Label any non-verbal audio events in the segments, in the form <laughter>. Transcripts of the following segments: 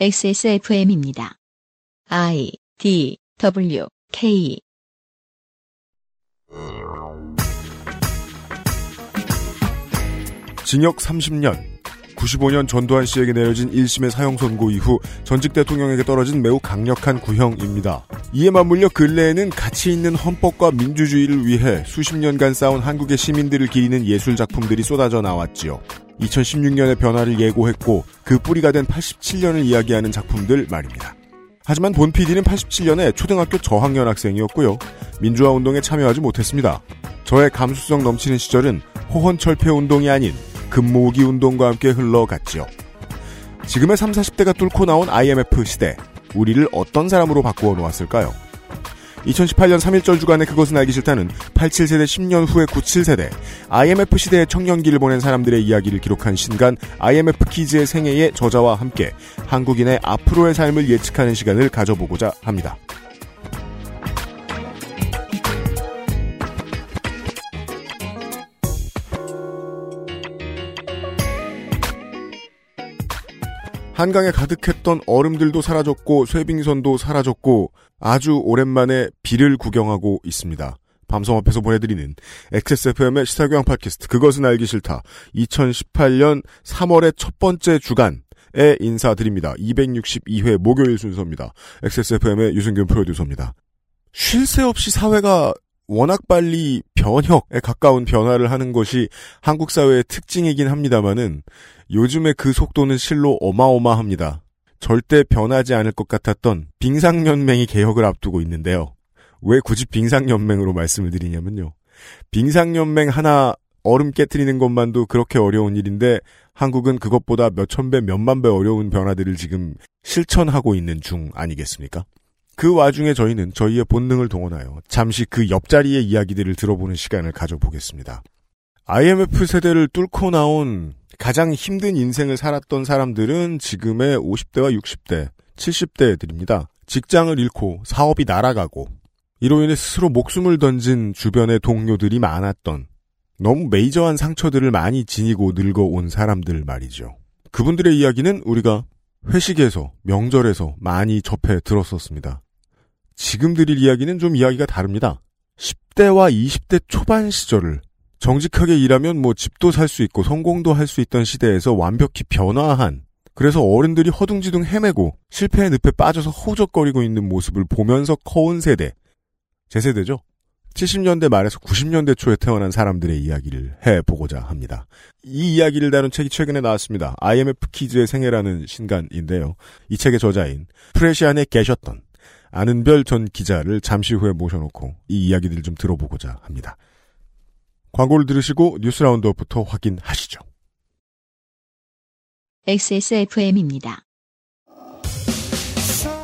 XSFM입니다. I D W K 징역 30년, 95년 전두환 씨에게 내려진 1심의 사형 선고 이후 전직 대통령에게 떨어진 매우 강력한 구형입니다. 이에 맞물려 근래에는 가치 있는 헌법과 민주주의를 위해 수십 년간 싸운 한국의 시민들을 기리는 예술 작품들이 쏟아져 나왔지요. 2016년의 변화를 예고했고 그 뿌리가 된 87년을 이야기하는 작품들 말입니다. 하지만 본 PD는 87년에 초등학교 저학년 학생이었고요. 민주화 운동에 참여하지 못했습니다. 저의 감수성 넘치는 시절은 호헌철폐 운동이 아닌 금모으기 운동과 함께 흘러갔지요. 지금의 3, 40대가 뚫고 나온 IMF 시대, 우리를 어떤 사람으로 바꾸어 놓았을까요? 2018년 3.1절 주간의 그것은 알기 싫다는 87세대 10년 후의 97세대, IMF 시대의 청년기를 보낸 사람들의 이야기를 기록한 신간 IMF 키즈의 생애의 저자와 함께 한국인의 앞으로의 삶을 예측하는 시간을 가져보고자 합니다. 한강에 가득했던 얼음들도 사라졌고 쇠빙선도 사라졌고 아주 오랜만에 비를 구경하고 있습니다. 밤섬 앞에서 보내드리는 XSFM의 시사교양 팟캐스트 그것은 알기 싫다 2018년 3월의 첫 번째 주간 에 인사드립니다. 262회 목요일 순서입니다. XSFM의 유승균 프로듀서입니다. 쉴 새 없이 사회가 워낙 빨리 변혁에 가까운 변화를 하는 것이 한국 사회의 특징이긴 합니다만은 요즘에 그 속도는 실로 어마어마합니다. 절대 변하지 않을 것 같았던 빙상연맹이 개혁을 앞두고 있는데요. 왜 굳이 빙상연맹으로 말씀을 드리냐면요. 빙상연맹 하나 얼음 깨트리는 것만도 그렇게 어려운 일인데 한국은 그것보다 몇천 배, 몇만 배 어려운 변화들을 지금 실천하고 있는 중 아니겠습니까? 그 와중에 저희는 저희의 본능을 동원하여 잠시 그 옆자리의 이야기들을 들어보는 시간을 가져보겠습니다. IMF 세대를 뚫고 나온 가장 힘든 인생을 살았던 사람들은 지금의 50대와 60대, 70대들입니다. 직장을 잃고 사업이 날아가고 이로 인해 스스로 목숨을 던진 주변의 동료들이 많았던 너무 메이저한 상처들을 많이 지니고 늙어온 사람들 말이죠. 그분들의 이야기는 우리가 회식에서 명절에서 많이 접해 들었었습니다. 지금 드릴 이야기는 좀 이야기가 다릅니다. 10대와 20대 초반 시절을 정직하게 일하면 뭐 집도 살 수 있고 성공도 할 수 있던 시대에서 완벽히 변화한 그래서 어른들이 허둥지둥 헤매고 실패의 늪에 빠져서 허우적거리고 있는 모습을 보면서 커온 세대. 제 세대죠. 70년대 말에서 90년대 초에 태어난 사람들의 이야기를 해보고자 합니다. 이 이야기를 다룬 책이 최근에 나왔습니다. IMF 키즈의 생애라는 신간인데요. 이 책의 저자인 프레시안에 계셨던 아는별 전 기자를 잠시 후에 모셔놓고 이 이야기들을 좀 들어보고자 합니다. 광고를 들으시고 뉴스 라운드업부터 확인하시죠. XSFM입니다.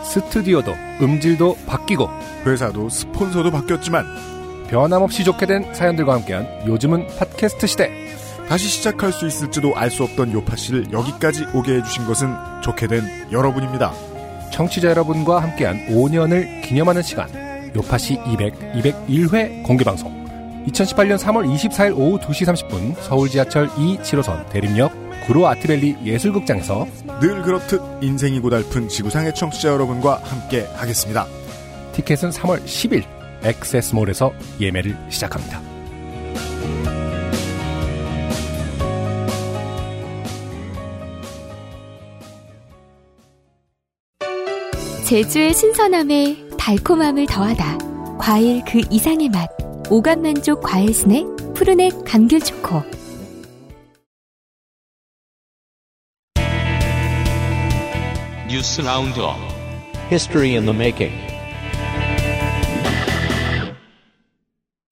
스튜디오도 음질도 바뀌고 회사도 스폰서도 바뀌었지만 변함없이 좋게 된 사연들과 함께한 요즘은 팟캐스트 시대 다시 시작할 수 있을지도 알 수 없던 요파 씨를 여기까지 오게 해주신 것은 좋게 된 여러분입니다. 청취자 여러분과 함께한 5년을 기념하는 시간 요파시 200, 201회 공개방송 2018년 3월 24일 오후 2시 30분 서울 지하철 2 7호선 대림역 구로 아트밸리 예술극장에서 늘 그렇듯 인생이 고달픈 지구상의 청취자 여러분과 함께 하겠습니다. 티켓은 3월 10일 엑세스몰에서 예매를 시작합니다. 제주의 신선함에 달콤함을 더하다. 과일 그 이상의 맛. 오감 만족 과일 스낵 푸르넥 감귤 초코. 뉴스 roundup History in the making.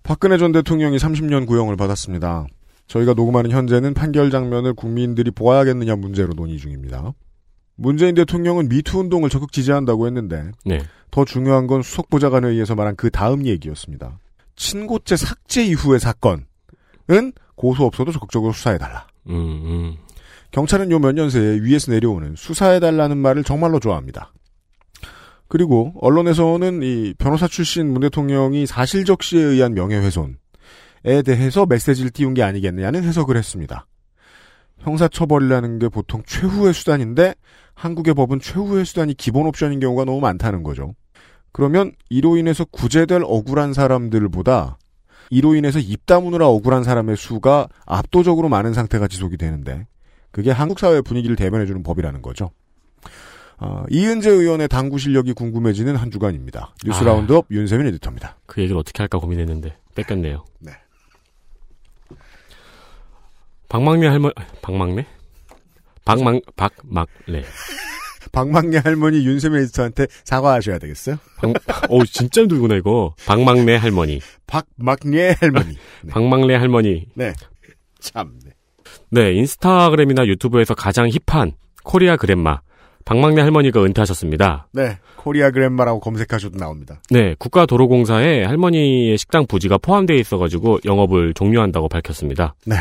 박근혜 전 대통령이 30년 구형을 받았습니다. 저희가 녹음하는 현재는 판결 장면을 국민들이 보아야겠느냐 문제로 논의 중입니다. 문재인 대통령은 미투 운동을 적극 지지한다고 했는데 네. 더 중요한 건 수석 보좌관에 의해서 말한 그 다음 얘기였습니다. 친고죄 삭제 이후의 사건은 고소 없어도 적극적으로 수사해달라. 음, 음. 경찰은 요 몇 년 새에 위에서 내려오는 수사해달라는 말을 정말로 좋아합니다. 그리고 언론에서는 이 변호사 출신 문 대통령이 사실적시에 의한 명예훼손에 대해서 메시지를 띄운 게 아니겠느냐는 해석을 했습니다. 형사처벌이라는 게 보통 최후의 수단인데 한국의 법은 최후의 수단이 기본 옵션인 경우가 너무 많다는 거죠. 그러면 이로 인해서 구제될 억울한 사람들보다 이로 인해서 입 다무느라 억울한 사람의 수가 압도적으로 많은 상태가 지속이 되는데 그게 한국 사회 분위기를 대변해주는 법이라는 거죠. 어, 이은재 의원의 당구 실력이 궁금해지는 한 주간입니다. 뉴스 아. roundup 윤세민 에디터입니다. 그 얘기를 어떻게 할까 고민했는데 뺏겼네요. 네. 박막내 할머 박막내? 박막 박막내. 박막내 할머니 윤세민 에디터한테 사과하셔야 되겠어요? 박, 오 진짜 힘들구나 이거. 박막내 할머니. 박막내 할머니. 네. 박막내 할머니. 네. 참. 네. 네 인스타그램이나 유튜브에서 가장 hip한 Korea Grandma 박막내 할머니가 은퇴하셨습니다. 네. Korea Grandma라고 검색하셔도 나옵니다. 네 국가도로공사에 할머니의 식당 부지가 포함되어 있어가지고 영업을 종료한다고 밝혔습니다. 네.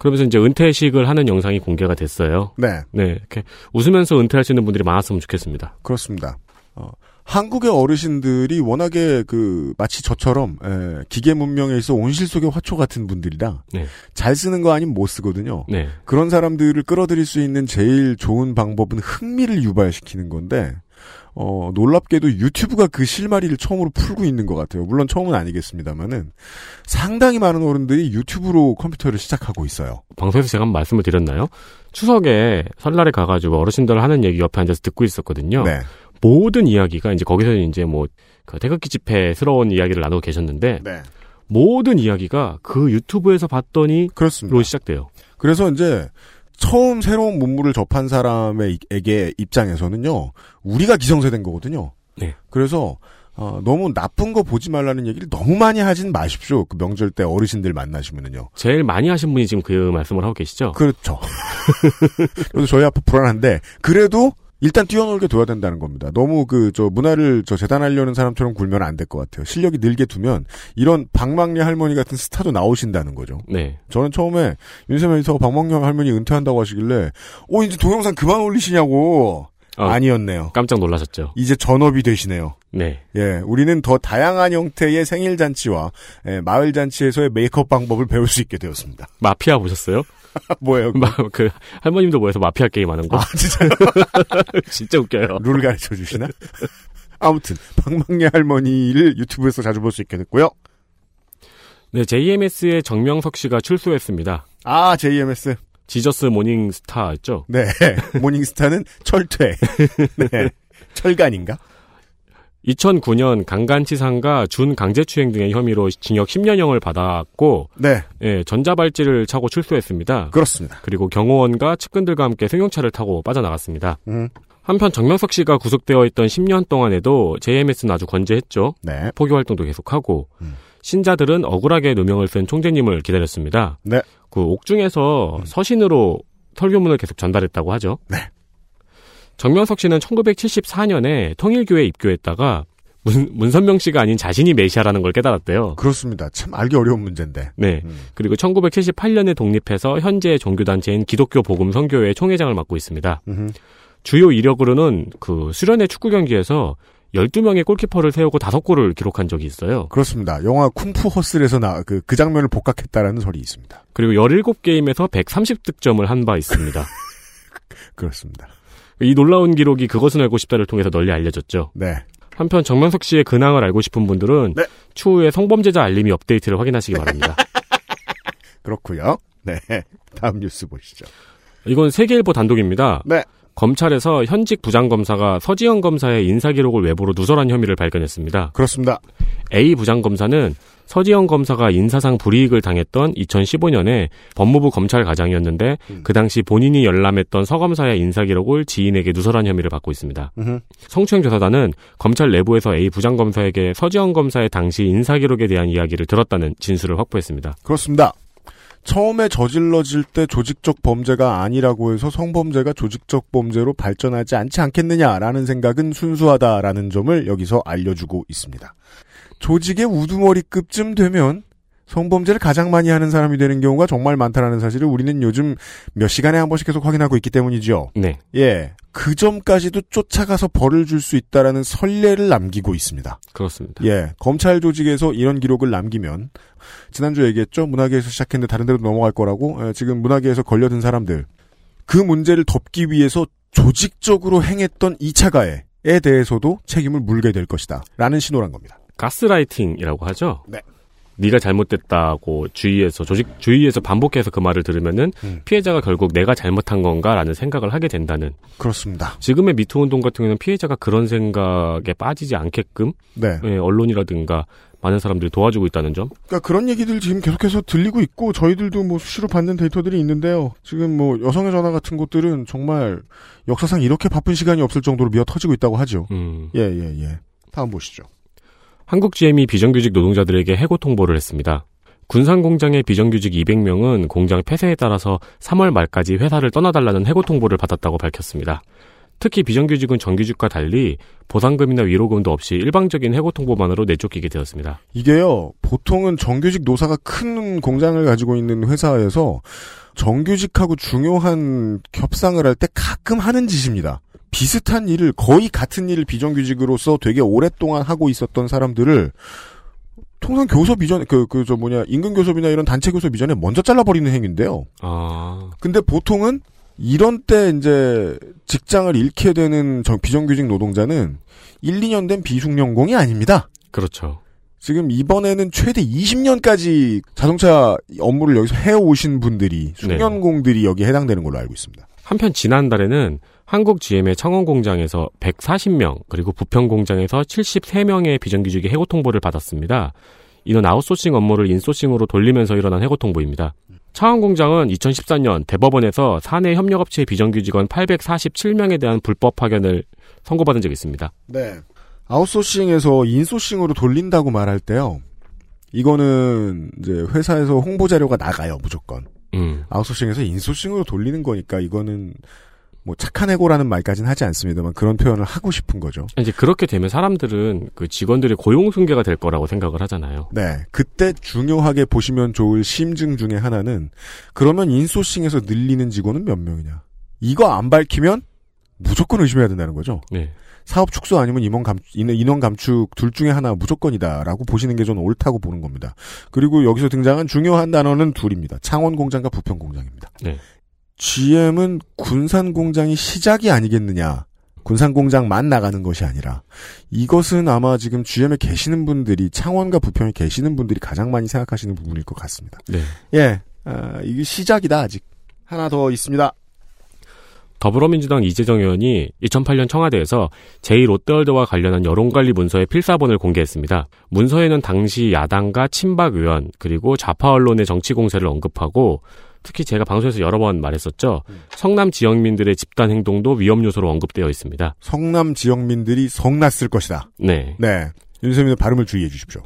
그러면서 이제 은퇴식을 하는 영상이 공개가 됐어요. 네. 네, 이렇게 웃으면서 은퇴하시는 분들이 많았으면 좋겠습니다. 그렇습니다. 어, 한국의 어르신들이 워낙에 그 마치 저처럼 에, 기계 문명에 있어 온실 속의 화초 같은 분들이라 네. 잘 쓰는 거 아니면 못 쓰거든요. 네, 그런 사람들을 끌어들일 수 있는 제일 좋은 방법은 흥미를 유발시키는 건데 어, 놀랍게도 유튜브가 그 실마리를 처음으로 풀고 있는 것 같아요. 물론 처음은 아니겠습니다만은 상당히 많은 어른들이 유튜브로 컴퓨터를 시작하고 있어요. 방송에서 제가 한번 말씀을 드렸나요? 추석에 설날에 가가지고 어르신들 하는 얘기 옆에 앉아서 듣고 있었거든요. 네, 모든 이야기가 이제 거기서 이제 뭐 그 태극기 집회스러운 이야기를 나누고 계셨는데 네, 모든 이야기가 그 유튜브에서 봤더니로 그렇습니다. 시작돼요. 그래서 이제 처음 새로운 문물을 접한 사람에게 입장에서는요, 우리가 기성세대인 거거든요. 네. 그래서 어, 너무 나쁜 거 보지 말라는 얘기를 너무 많이 하진 마십시오. 그 명절 때 어르신들 만나시면은요. 제일 많이 하신 분이 지금 그 말씀을 하고 계시죠? 그렇죠. <laughs> 그래서 저희 아빠 불안한데 그래도 일단 뛰어놀게 둬야 된다는 겁니다. 너무 그 저 문화를 저 재단하려는 사람처럼 굴면 안 될 것 같아요. 실력이 늘게 두면 이런 박막리 할머니 같은 스타도 나오신다는 거죠. 네. 저는 처음에 윤세민 에디터가 박막리 할머니 은퇴한다고 하시길래 오 이제 동영상 그만 올리시냐고 어, 아니었네요. 깜짝 놀라셨죠? 이제 전업이 되시네요. 네. 예, 우리는 더 다양한 형태의 생일 잔치와 예, 마을 잔치에서의 메이크업 방법을 배울 수 있게 되었습니다. 마피아 보셨어요? <laughs> 뭐예요? 마, 그 할머님도 모여서 마피아 게임 하는 거. 아 진짜요? <laughs> 진짜 웃겨요. 룰 가르쳐 주시나? <laughs> 아무튼 박막리 할머니를 유튜브에서 자주 볼 수 있게 됐고요. 네, JMS의 정명석 씨가 출소했습니다. 아 JMS. 지저스 모닝스타였죠. 네, 모닝스타는 철퇴. 네, 철간인가? 2009년 강간치상과 준강제추행 등의 혐의로 징역 10년형을 받았고 네, 예, 전자발찌를 차고 출소했습니다. 그렇습니다. 그리고 경호원과 측근들과 함께 승용차를 타고 빠져나갔습니다. 음, 한편 정명석 씨가 구속되어 있던 10년 동안에도 JMS는 아주 건재했죠. 네, 포교 활동도 계속하고 음. 신자들은 억울하게 누명을 쓴 총재님을 기다렸습니다. 네. 그 옥중에서 서신으로 설교문을 계속 전달했다고 하죠. 네. 정명석 씨는 1974년에 통일교에 입교했다가 문, 문선명 씨가 아닌 자신이 메시아라는 걸 깨달았대요. 그렇습니다. 참 알기 어려운 문제인데. 네. 음. 그리고 1978년에 독립해서 현재 종교단체인 기독교 복음 선교회 총회장을 맡고 있습니다. 음흠. 주요 이력으로는 그 수련회 축구 경기에서 12명의 골키퍼를 세우고 5골을 기록한 적이 있어요. 그렇습니다. 영화 쿵푸 허슬에서 나, 그, 그 장면을 복각했다라는 설이 있습니다. 그리고 17게임에서 130득점을 한 바 있습니다. <laughs> 그렇습니다. 이 놀라운 기록이 그것은 알고 싶다를 통해서 널리 알려졌죠. 네. 한편 정명석 씨의 근황을 알고 싶은 분들은 네. 추후에 성범죄자 알림이 업데이트를 확인하시기 바랍니다. <laughs> 그렇고요 네. 다음 뉴스 보시죠. 이건 세계일보 단독입니다. 네. 검찰에서 현직 부장검사가 서지현 검사의 인사기록을 외부로 누설한 혐의를 발견했습니다. 그렇습니다. A 부장검사는 서지현 검사가 인사상 불이익을 당했던 2015년에 법무부 검찰과장이었는데 음. 그 당시 본인이 열람했던 서 검사의 인사기록을 지인에게 누설한 혐의를 받고 있습니다. 음흠. 성추행조사단은 검찰 내부에서 A 부장검사에게 서지현 검사의 당시 인사기록에 대한 이야기를 들었다는 진술을 확보했습니다. 그렇습니다. 처음에 저질러질 때 조직적 범죄가 아니라고 해서 성범죄가 조직적 범죄로 발전하지 않지 않겠느냐라는 생각은 순수하다라는 점을 여기서 알려주고 있습니다. 조직의 우두머리급쯤 되면 성범죄를 가장 많이 하는 사람이 되는 경우가 정말 많다라는 사실을 우리는 요즘 몇 시간에 한 번씩 계속 확인하고 있기 때문이죠. 네. 예. 그 점까지도 쫓아가서 벌을 줄 수 있다라는 선례를 남기고 있습니다. 그렇습니다. 예, 검찰 조직에서 이런 기록을 남기면 지난주 에 얘기했죠. 문화계에서 시작했는데 다른 데로 넘어갈 거라고. 예, 지금 문화계에서 걸려든 사람들 그 문제를 덮기 위해서 조직적으로 행했던 2차 가해에 대해서도 책임을 물게 될 것이다. 라는 신호란 겁니다. 가스라이팅이라고 하죠. 네. 네가 잘못됐다고 주위에서 조직 주위에서 반복해서 그 말을 들으면은 음. 피해자가 결국 내가 잘못한 건가라는 생각을 하게 된다는 그렇습니다. 지금의 미투 운동 같은 경우는 피해자가 그런 생각에 빠지지 않게끔 네. 예, 언론이라든가 많은 사람들이 도와주고 있다는 점. 그러니까 그런 얘기들 지금 계속해서 들리고 있고 저희들도 뭐 수시로 받는 데이터들이 있는데요. 지금 뭐 여성의 전화 같은 곳들은 정말 역사상 이렇게 바쁜 시간이 없을 정도로 미어 터지고 있다고 하죠. 음. 예, 예, 예. 다음 보시죠. 한국 GM이 비정규직 노동자들에게 해고 통보를 했습니다. 군산 공장의 비정규직 200명은 공장 폐쇄에 따라서 3월 말까지 회사를 떠나달라는 해고 통보를 받았다고 밝혔습니다. 특히 비정규직은 정규직과 달리 보상금이나 위로금도 없이 일방적인 해고 통보만으로 내쫓기게 되었습니다. 이게요, 보통은 정규직 노사가 큰 공장을 가지고 있는 회사에서 정규직하고 중요한 협상을 할 때 가끔 하는 짓입니다. 비슷한 일을, 거의 같은 일을 비정규직으로서 되게 오랫동안 하고 있었던 사람들을 통상 교섭 이전, 그, 그, 저 뭐냐, 임금 교섭이나 이런 단체 교섭 이전에 먼저 잘라버리는 행위인데요. 아, 근데 보통은 이런 때 이제 직장을 잃게 되는 정- 비정규직 노동자는 1, 2년 된 비숙련공이 아닙니다. 그렇죠. 지금 이번에는 최대 20년까지 자동차 업무를 여기서 해오신 분들이 숙련공들이 여기에 해당되는 걸로 알고 있습니다. 한편 지난달에는 한국 GM의 창원 공장에서 140명 그리고 부평 공장에서 73명의 비정규직이 해고 통보를 받았습니다. 이는 아웃소싱 업무를 인소싱으로 돌리면서 일어난 해고 통보입니다. 창원 공장은 2014년 대법원에서 사내 협력업체 비정규직원 847명에 대한 불법 파견을 선고받은 적이 있습니다. 네. 아웃소싱에서 인소싱으로 돌린다고 말할 때요. 이거는 이제 회사에서 홍보 자료가 나가요, 무조건. 음, 아웃소싱에서 인소싱으로 돌리는 거니까 이거는 뭐 착한 해고라는 말까지는 하지 않습니다만 그런 표현을 하고 싶은 거죠. 이제 그렇게 되면 사람들은 그 직원들의 고용 승계가 될 거라고 생각을 하잖아요. 네. 그때 중요하게 보시면 좋을 심증 중에 하나는 그러면 인소싱에서 늘리는 직원은 몇 명이냐. 이거 안 밝히면 무조건 의심해야 된다는 거죠. 네. 사업 축소 아니면 임원 감, 인- 인원 감축 둘 중에 하나 무조건이다라고 보시는 게 저는 옳다고 보는 겁니다. 그리고 여기서 등장한 중요한 단어는 둘입니다. 창원 공장과 부평 공장입니다. 네. GM은 군산 공장이 시작이 아니겠느냐. 군산 공장만 나가는 것이 아니라 이것은 아마 지금 GM에 계시는 분들이 창원과 부평에 계시는 분들이 가장 많이 생각하시는 부분일 것 같습니다. 네. 예, 아, 이게 시작이다 아직 하나 더 있습니다. 더불어민주당 이재정 의원이 2008년 청와대에서 제2롯데월드와 관련한 여론관리 문서의 필사본을 공개했습니다. 문서에는 당시 야당과 친박 의원 그리고 좌파 언론의 정치 공세를 언급하고 특히 제가 방송에서 여러 번 말했었죠. 성남 지역민들의 집단 행동도 위험 요소로 언급되어 있습니다. 성남 지역민들이 성났을 것이다. 네. 네, 윤세민의 발음을 주의해 주십시오.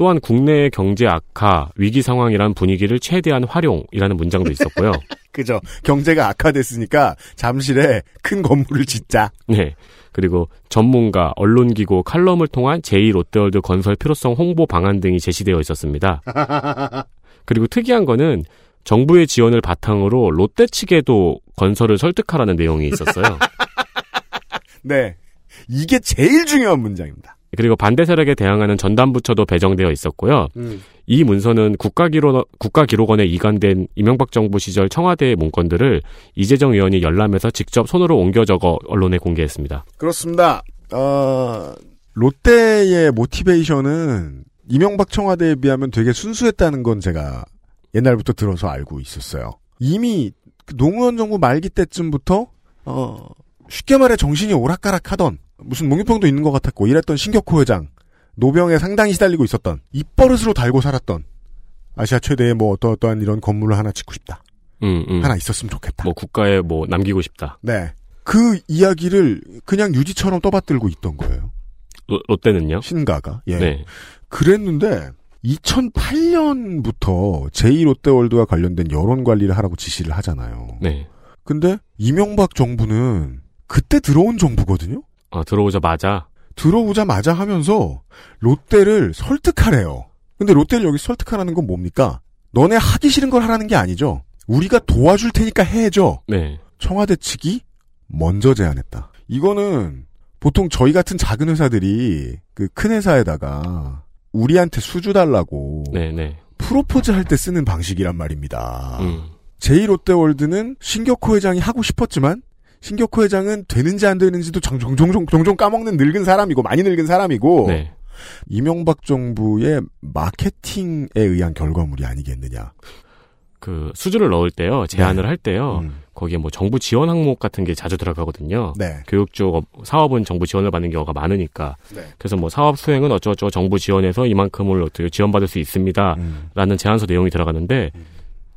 또한 국내의 경제 악화, 위기 상황이란 분위기를 최대한 활용이라는 문장도 있었고요. <laughs> 그죠. 경제가 악화됐으니까 잠실에 큰 건물을 짓자. 네. 그리고 전문가, 언론기고, 칼럼을 통한 제2롯데월드 건설 필요성 홍보 방안 등이 제시되어 있었습니다. <laughs> 그리고 특이한 거는 정부의 지원을 바탕으로 롯데 측에도 건설을 설득하라는 내용이 있었어요. <laughs> 네. 이게 제일 중요한 문장입니다. 그리고 반대 세력에 대항하는 전담부처도 배정되어 있었고요. 이 문서는 국가기로, 국가기록원에 이관된 이명박 정부 시절 청와대의 문건들을 이재정 의원이 열람해서 직접 손으로 옮겨 적어 언론에 공개했습니다. 그렇습니다. 어, 롯데의 모티베이션은 이명박 청와대에 비하면 되게 순수했다는 건 제가 옛날부터 들어서 알고 있었어요. 이미 그 노무현 정부 말기 때쯤부터 어, 쉽게 말해 정신이 오락가락하던 무슨 몽유병도 있는 것 같았고 이랬던 신격호 회장 노병에 상당히 시달리고 있었던 입버릇으로 달고 살았던 아시아 최대의 뭐 어떠어떠한 이런 건물을 하나 짓고 싶다. 음, 음. 하나 있었으면 좋겠다. 뭐 국가에 뭐 남기고 싶다. 네. 그 이야기를 그냥 유지처럼 떠받들고 있던 거예요. 롯- 롯데는요? 신가가. 예. 네. 그랬는데 2008년부터 제2롯데월드와 관련된 여론 관리를 하라고 지시를 하잖아요. 네. 근데 이명박 정부는 그때 들어온 정부거든요. 아, 들어오자마자 들어오자마자 하면서 롯데를 설득하래요. 근데 롯데를 여기 설득하라는 건 뭡니까? 너네 하기 싫은 걸 하라는 게 아니죠. 우리가 도와줄 테니까 해줘. 네. 청와대 측이 먼저 제안했다. 이거는 보통 저희 같은 작은 회사들이 그 큰 회사에다가 우리한테 수주 달라고 네네. 프로포즈 할 때 쓰는 방식이란 말입니다. 음. 제1롯데월드는 신격호 회장이 하고 싶었지만 신격호 회장은 되는지 안 되는지도 종종, 종종, 종종 까먹는 늙은 사람이고 많이 늙은 사람이고 네. 이명박 정부의 마케팅에 의한 결과물이 아니겠느냐. 그 수주를 넣을 때요, 제안을 할 때요, 음. 거기에 뭐 정부 지원 항목 같은 게 자주 들어가거든요. 네. 교육 쪽 업- 사업은 정부 지원을 받는 경우가 많으니까. 네. 그래서 뭐 사업 수행은 어쩌고저쩌고 정부 지원해서 이만큼을 어떻게 지원받을 수 있습니다. 음. 라는 제안서 내용이 들어가는데,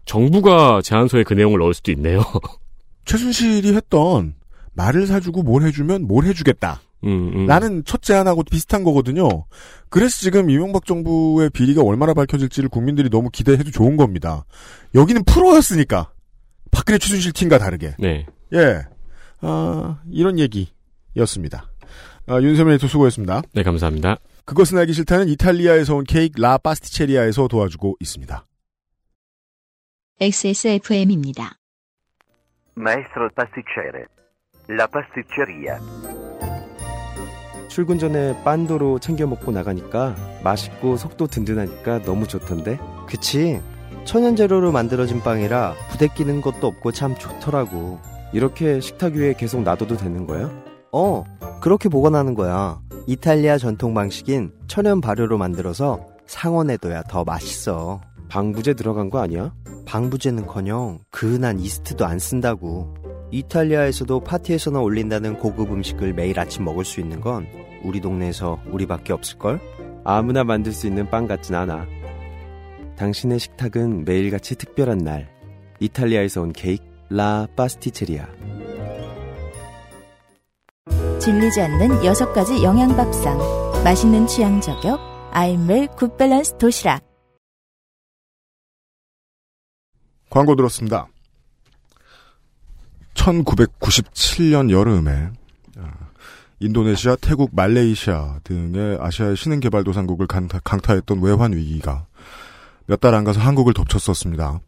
정부가 제안서에 그 내용을 넣을 수도 있네요. <laughs> 최순실이 했던 말을 사주고 뭘 해주면 뭘 해주겠다. 음, 음. 라는 첫 제안하고 비슷한 거거든요. 그래서 지금 이명박 정부의 비리가 얼마나 밝혀질지를 국민들이 너무 기대해도 좋은 겁니다. 여기는 프로였으니까. 박근혜 최순실 팀과 다르게. 네. 예. 아, 이런 얘기였습니다. 아, 윤세민 에디터 수고했습니다. 네, 감사합니다. 그것은 알기 싫다는 이탈리아에서 온 케이크 라 파스티체리아에서 도와주고 있습니다. XSFM입니다. Maestro pasticcere. La pasticceria. 출근 전에 빤도로 챙겨 먹고 나가니까 맛있고 속도 든든하니까 너무 좋던데. 그치. 천연 재료로 만들어진 빵이라 부대 끼는 것도 없고 참 좋더라고. 이렇게 식탁 위에 계속 놔둬도 되는 거야? 어, 그렇게 보관하는 거야. 이탈리아 전통 방식인 천연 발효로 만들어서 상온에둬야 더 맛있어. 방부제 들어간 거 아니야? 방부제는커녕 그은한 이스트도 안 쓴다고. 이탈리아에서도 파티에서나 올린다는 고급 음식을 매일 아침 먹을 수 있는 건 우리 동네에서 우리밖에 없을걸? 아무나 만들 수 있는 빵 같진 않아. 당신의 식탁은 매일같이 특별한 날. 이탈리아에서 온 케이크 라 파스티체리아. 질리지 않는 여섯 가지 영양 밥상. 맛있는 취향 저격. 아임웰 굿밸런스 도시락. 광고 들었습니다. 1997년 여름에 아, 인도네시아, 태국, 말레이시아 등의 아시아의 신흥개발도상국을 강타, 강타 했던 외환 위기가 몇 달 안 가서 한국을 덮쳤었습니다.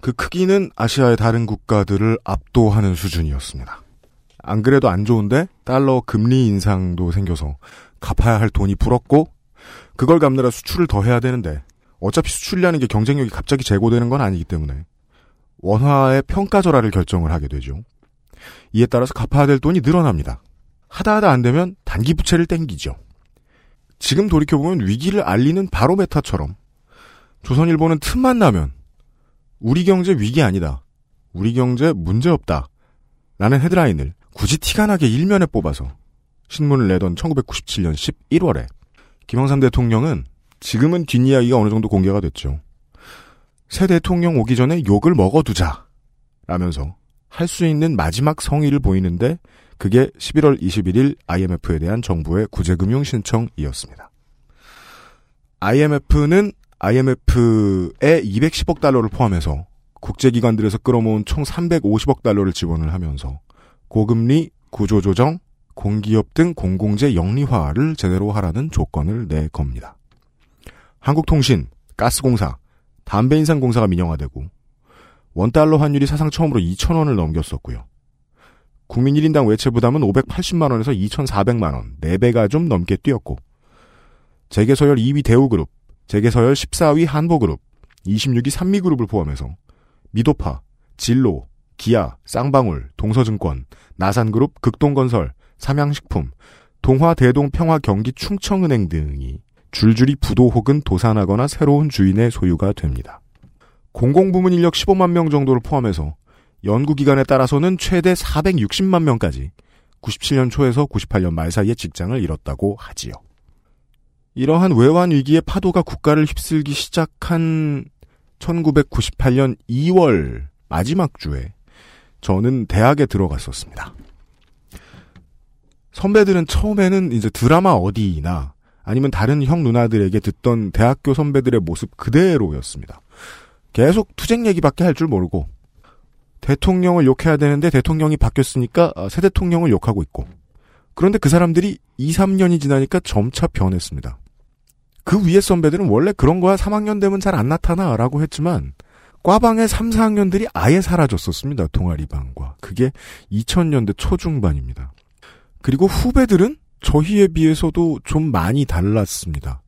그 크기는 아시아의 다른 국가들을 압도하는 수준이었습니다. 안 그래도 안 좋은데 달러 금리 인상도 생겨서 갚아야 할 돈이 불었고 그걸 갚느라 수출을 더 해야 되는데 어차피 수출이라는 게 경쟁력이 갑자기 제고되는 건 아니기 때문에 원화의 평가절하를 결정을 하게 되죠. 이에 따라서 갚아야 될 돈이 늘어납니다. 하다 하다 안 되면 단기 부채를 땡기죠. 지금 돌이켜보면 위기를 알리는 바로메타처럼 조선일보는 틈만 나면 우리 경제 위기 아니다. 우리 경제 문제 없다. 라는 헤드라인을 굳이 티가 나게 일면에 뽑아서 신문을 내던 1997년 11월에 김영삼 대통령은 지금은 뒷이야기가 어느 정도 공개가 됐죠. 새 대통령 오기 전에 욕을 먹어두자. 라면서 할 수 있는 마지막 성의를 보이는데 그게 11월 21일 IMF에 대한 정부의 구제금융 신청이었습니다. IMF는 IMF에 210억 달러를 포함해서 국제기관들에서 끌어모은 총 350억 달러를 지원을 하면서 고금리, 구조조정, 공기업 등 공공재 영리화를 제대로 하라는 조건을 내 겁니다. 한국통신, 가스공사, 담배 인상 공사가 민영화되고 원달러 환율이 사상 처음으로 2,000원을 넘겼었고요. 국민 1인당 외채 부담은 580만원에서 2,400만원, 4배가 좀 넘게 뛰었고 재계서열 2위 대우그룹, 재계서열 14위 한보그룹, 26위 산미그룹을 포함해서 미도파, 진로, 기아, 쌍방울, 동서증권, 나산그룹, 극동건설, 삼양식품, 동화대동평화 경기 충청은행 등이 줄줄이 부도 혹은 도산하거나 새로운 주인의 소유가 됩니다. 공공부문 인력 15만 명 정도를 포함해서 연구기관에 따라서는 최대 460만 명까지 97년 초에서 98년 말 사이에 직장을 잃었다고 하지요. 이러한 외환 위기의 파도가 국가를 휩쓸기 시작한 1998년 2월 마지막 주에 저는 대학에 들어갔었습니다. 선배들은 처음에는 이제 드라마 어디나 아니면 다른 형 누나들에게 듣던 대학교 선배들의 모습 그대로였습니다. 계속 투쟁 얘기밖에 할 줄 모르고 대통령을 욕해야 되는데 대통령이 바뀌었으니까 새 대통령을 욕하고 있고 그런데 그 사람들이 2, 3년이 지나니까 점차 변했습니다. 그 위에 선배들은 원래 그런 거야 3학년 되면 잘 안 나타나라고 했지만 과방의 3, 4학년들이 아예 사라졌었습니다. 동아리방과. 그게 2000년대 초중반입니다. 그리고 후배들은 저희에 비해서도 좀 많이 달랐습니다.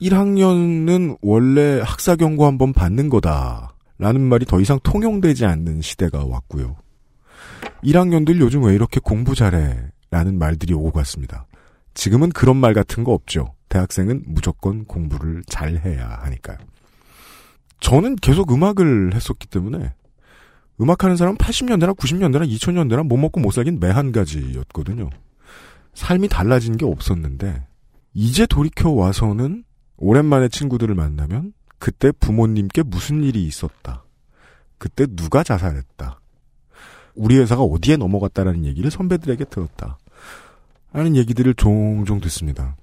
1학년은 원래 학사 경고 한번 받는 거다. 라는 말이 더 이상 통용되지 않는 시대가 왔고요. 1학년들 요즘 왜 이렇게 공부 잘해? 라는 말들이 오고 갔습니다. 지금은 그런 말 같은 거 없죠. 대학생은 무조건 공부를 잘해야 하니까요. 저는 계속 음악을 했었기 때문에 음악하는 사람은 80년대나 90년대나 2000년대나 못 먹고 못 살긴 매한 가지였거든요. 삶이 달라진 게 없었는데 이제 돌이켜 와서는 오랜만에 친구들을 만나면 그때 부모님께 무슨 일이 있었다. 그때 누가 자살했다. 우리 회사가 어디에 넘어갔다라는 얘기를 선배들에게 들었다. 라는 얘기들을 종종 듣습니다.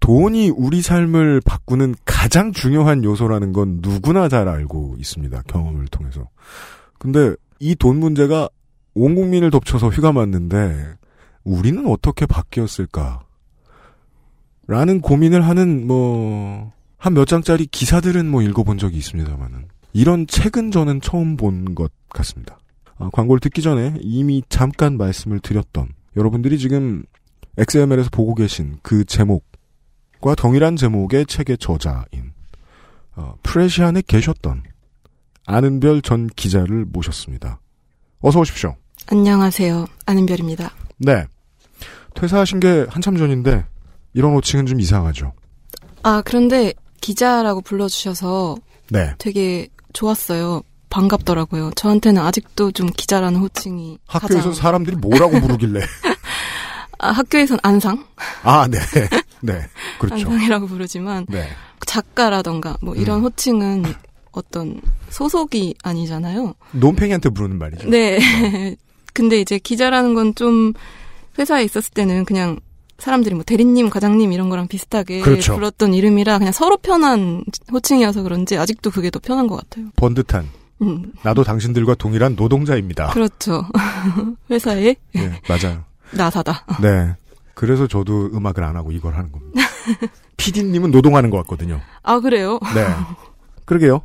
돈이 우리 삶을 바꾸는 가장 중요한 요소라는 건 누구나 잘 알고 있습니다. 경험을 통해서. 근데 이 돈 문제가 온 국민을 덮쳐서 휘가 맞는데 우리는 어떻게 바뀌었을까? 라는 고민을 하는 뭐 한 몇 장짜리 기사들은 뭐 읽어본 적이 있습니다만은 이런 책은 저는 처음 본 것 같습니다. 아, 광고를 듣기 전에 이미 잠깐 말씀을 드렸던 여러분들이 지금 XML에서 보고 계신 그 제목과 동일한 제목의 책의 저자인 어, 프레시안에 계셨던 아는별 전 기자를 모셨습니다. 어서 오십시오. 안녕하세요. 아는별입니다. 네. 퇴사하신 게 한참 전인데 이런 호칭은 좀 이상하죠. 아, 그런데 기자라고 불러주셔서 네. 되게 좋았어요. 반갑더라고요. 저한테는 아직도 좀 기자라는 호칭이 학교에서 가장... 사람들이 뭐라고 부르길래? <laughs> 아, 학교에선 안상? 아, 네. 네. 그렇죠. 안상이라고 부르지만 네. 작가라던가 뭐 이런 음. 호칭은 어떤 소속이 아니잖아요. 논팽이한테 부르는 말이죠. 네. <laughs> 근데 이제 기자라는 건 좀 회사에 있었을 때는 그냥 사람들이 뭐 대리님, 과장님 이런 거랑 비슷하게 그렇죠. 불렀던 이름이라 그냥 서로 편한 호칭이어서 그런지 아직도 그게 더 편한 것 같아요. 번듯한. 음. 나도 당신들과 동일한 노동자입니다. 그렇죠. <laughs> 회사에 네, 맞아요. 나사다. 네. 그래서 저도 음악을 안 하고 이걸 하는 겁니다. <laughs> PD님은 노동하는 것 같거든요. 아 그래요? 네. 그러게요.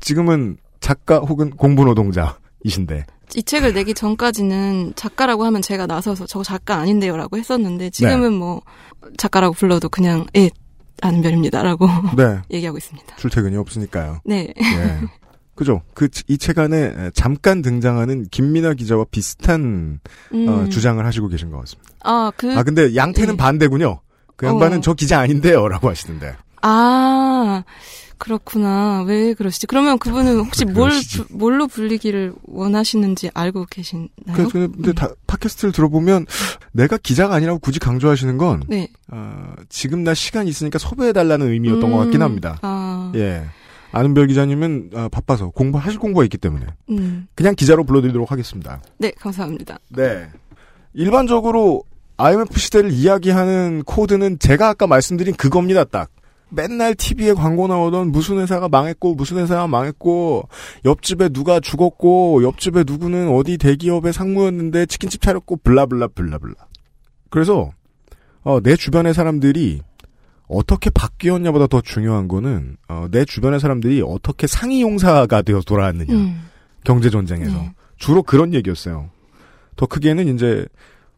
지금은 작가 혹은 공부 노동자이신데. 이 책을 내기 전까지는 작가라고 하면 제가 나서서 저 작가 아닌데요라고 했었는데 지금은 네. 뭐 작가라고 불러도 그냥 예 아는 별입니다라고 네. <laughs> 얘기하고 있습니다. 출퇴근이 없으니까요. 네. 예. 그죠. 그, 이 책 안에 잠깐 등장하는 김민아 기자와 비슷한 음. 어, 주장을 하시고 계신 것 같습니다. 아, 그. 아, 근데 양태는 반대군요. 그 양반은 어. 저 기자 아닌데요. 라고 하시던데. 아, 그렇구나. 왜 그러시지? 그러면 그분은 혹시 뭘, 그러시지. 부- 뭘로 불리기를 원하시는지 알고 계시나요? 그래서 근데 다, 팟캐스트를 들어보면 내가 기자가 아니라고 굳이 강조하시는 건 네. 어, 지금 나 시간 있으니까 섭외해달라는 의미였던 것 같긴 음, 합니다. 아, 예. 아는별 기자님은 아, 바빠서 공부 하실 공부가 있기 때문에 음. 그냥 기자로 불러드리도록 하겠습니다. 네, 감사합니다. 네. 일반적으로 IMF 시대를 이야기하는 코드는 제가 아까 말씀드린 그겁니다, 딱. 맨날 TV에 광고 나오던 무슨 회사가 망했고, 무슨 회사가 망했고, 옆집에 누가 죽었고, 옆집에 누구는 어디 대기업의 상무였는데 치킨집 차렸고, 블라블라, 블라블라. 그래서, 어, 내 주변의 사람들이 어떻게 바뀌었냐보다 더 중요한 거는, 어, 내 주변의 사람들이 어떻게 상위 용사가 되어 돌아왔느냐. 음. 경제 전쟁에서. 네. 주로 그런 얘기였어요. 더 크게는 이제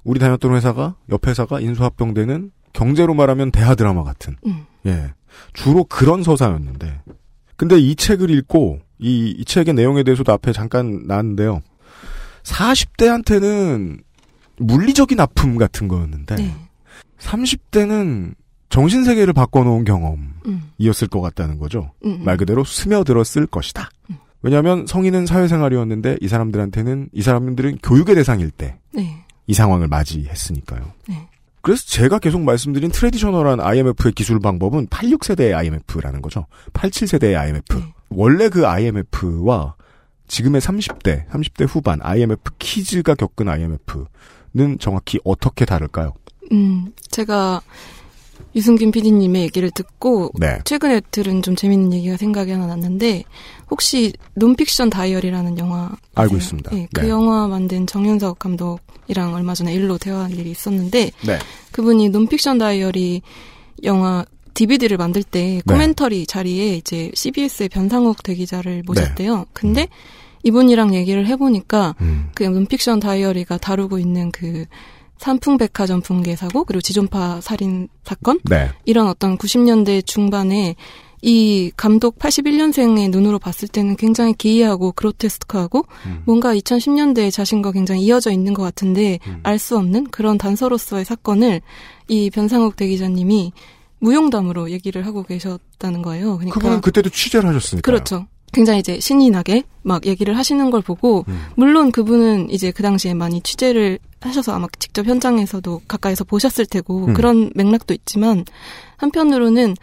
우리 다녔던 회사가 옆 회사가 인수합병되는 경제로 말하면 대하 드라마 같은 음. 예 주로 그런 서사였는데 근데 이 책을 읽고 이, 이 책의 내용에 대해서도 앞에 잠깐 나왔는데요 40대한테는 물리적인 아픔 같은 거였는데 네. 30대는 정신 세계를 바꿔놓은 경험이었을 음. 것 같다는 거죠 음. 말 그대로 스며들었을 것이다. 왜냐하면 성인은 사회생활이었는데 이 사람들한테는 이 사람들은 교육의 대상일 때이 네. 상황을 맞이했으니까요. 네. 그래서 제가 계속 말씀드린 트레디셔널한 IMF의 기술 방법은 86세대의 IMF라는 거죠. 87세대의 IMF. 네. 원래 그 IMF와 지금의 30대, 30대 후반 IMF 키즈가 겪은 IMF는 정확히 어떻게 다를까요? 음, 제가 유승균 PD님의 얘기를 듣고 네. 최근에 들은 좀 재밌는 얘기가 생각이 하나 났는데 혹시 논픽션 다이어리라는 영화 알고 아세요? 있습니다. 네, 그 네. 영화 만든 정윤석 감독이랑 얼마 전에 일로 대화할 일이 있었는데 네. 그분이 논픽션 다이어리 영화 DVD를 만들 때 네. 코멘터리 자리에 이제 CBS의 변상욱 대기자를 모셨대요. 근데 이분이랑 얘기를 해보니까 음. 그 논픽션 다이어리가 다루고 있는 그 삼풍백화점 붕괴 사고 그리고 지존파 살인 사건 네. 이런 어떤 90년대 중반에 이 감독 81년생의 눈으로 봤을 때는 굉장히 기이하고 그로테스크하고 음. 뭔가 2010년대의 자신과 굉장히 이어져 있는 것 같은데 음. 알수 없는 그런 단서로서의 사건을 이 변상욱 대기자님이 무용담으로 얘기를 하고 계셨다는 거예요. 그러니까 그분은 그때도 취재를 하셨으니까. 그렇죠. 굉장히 이제 신이 나게 막 얘기를 하시는 걸 보고 음. 물론 그분은 이제 그 당시에 많이 취재를 하셔서 아마 직접 현장에서도 가까이서 보셨을 테고 음. 그런 맥락도 있지만 한편으로는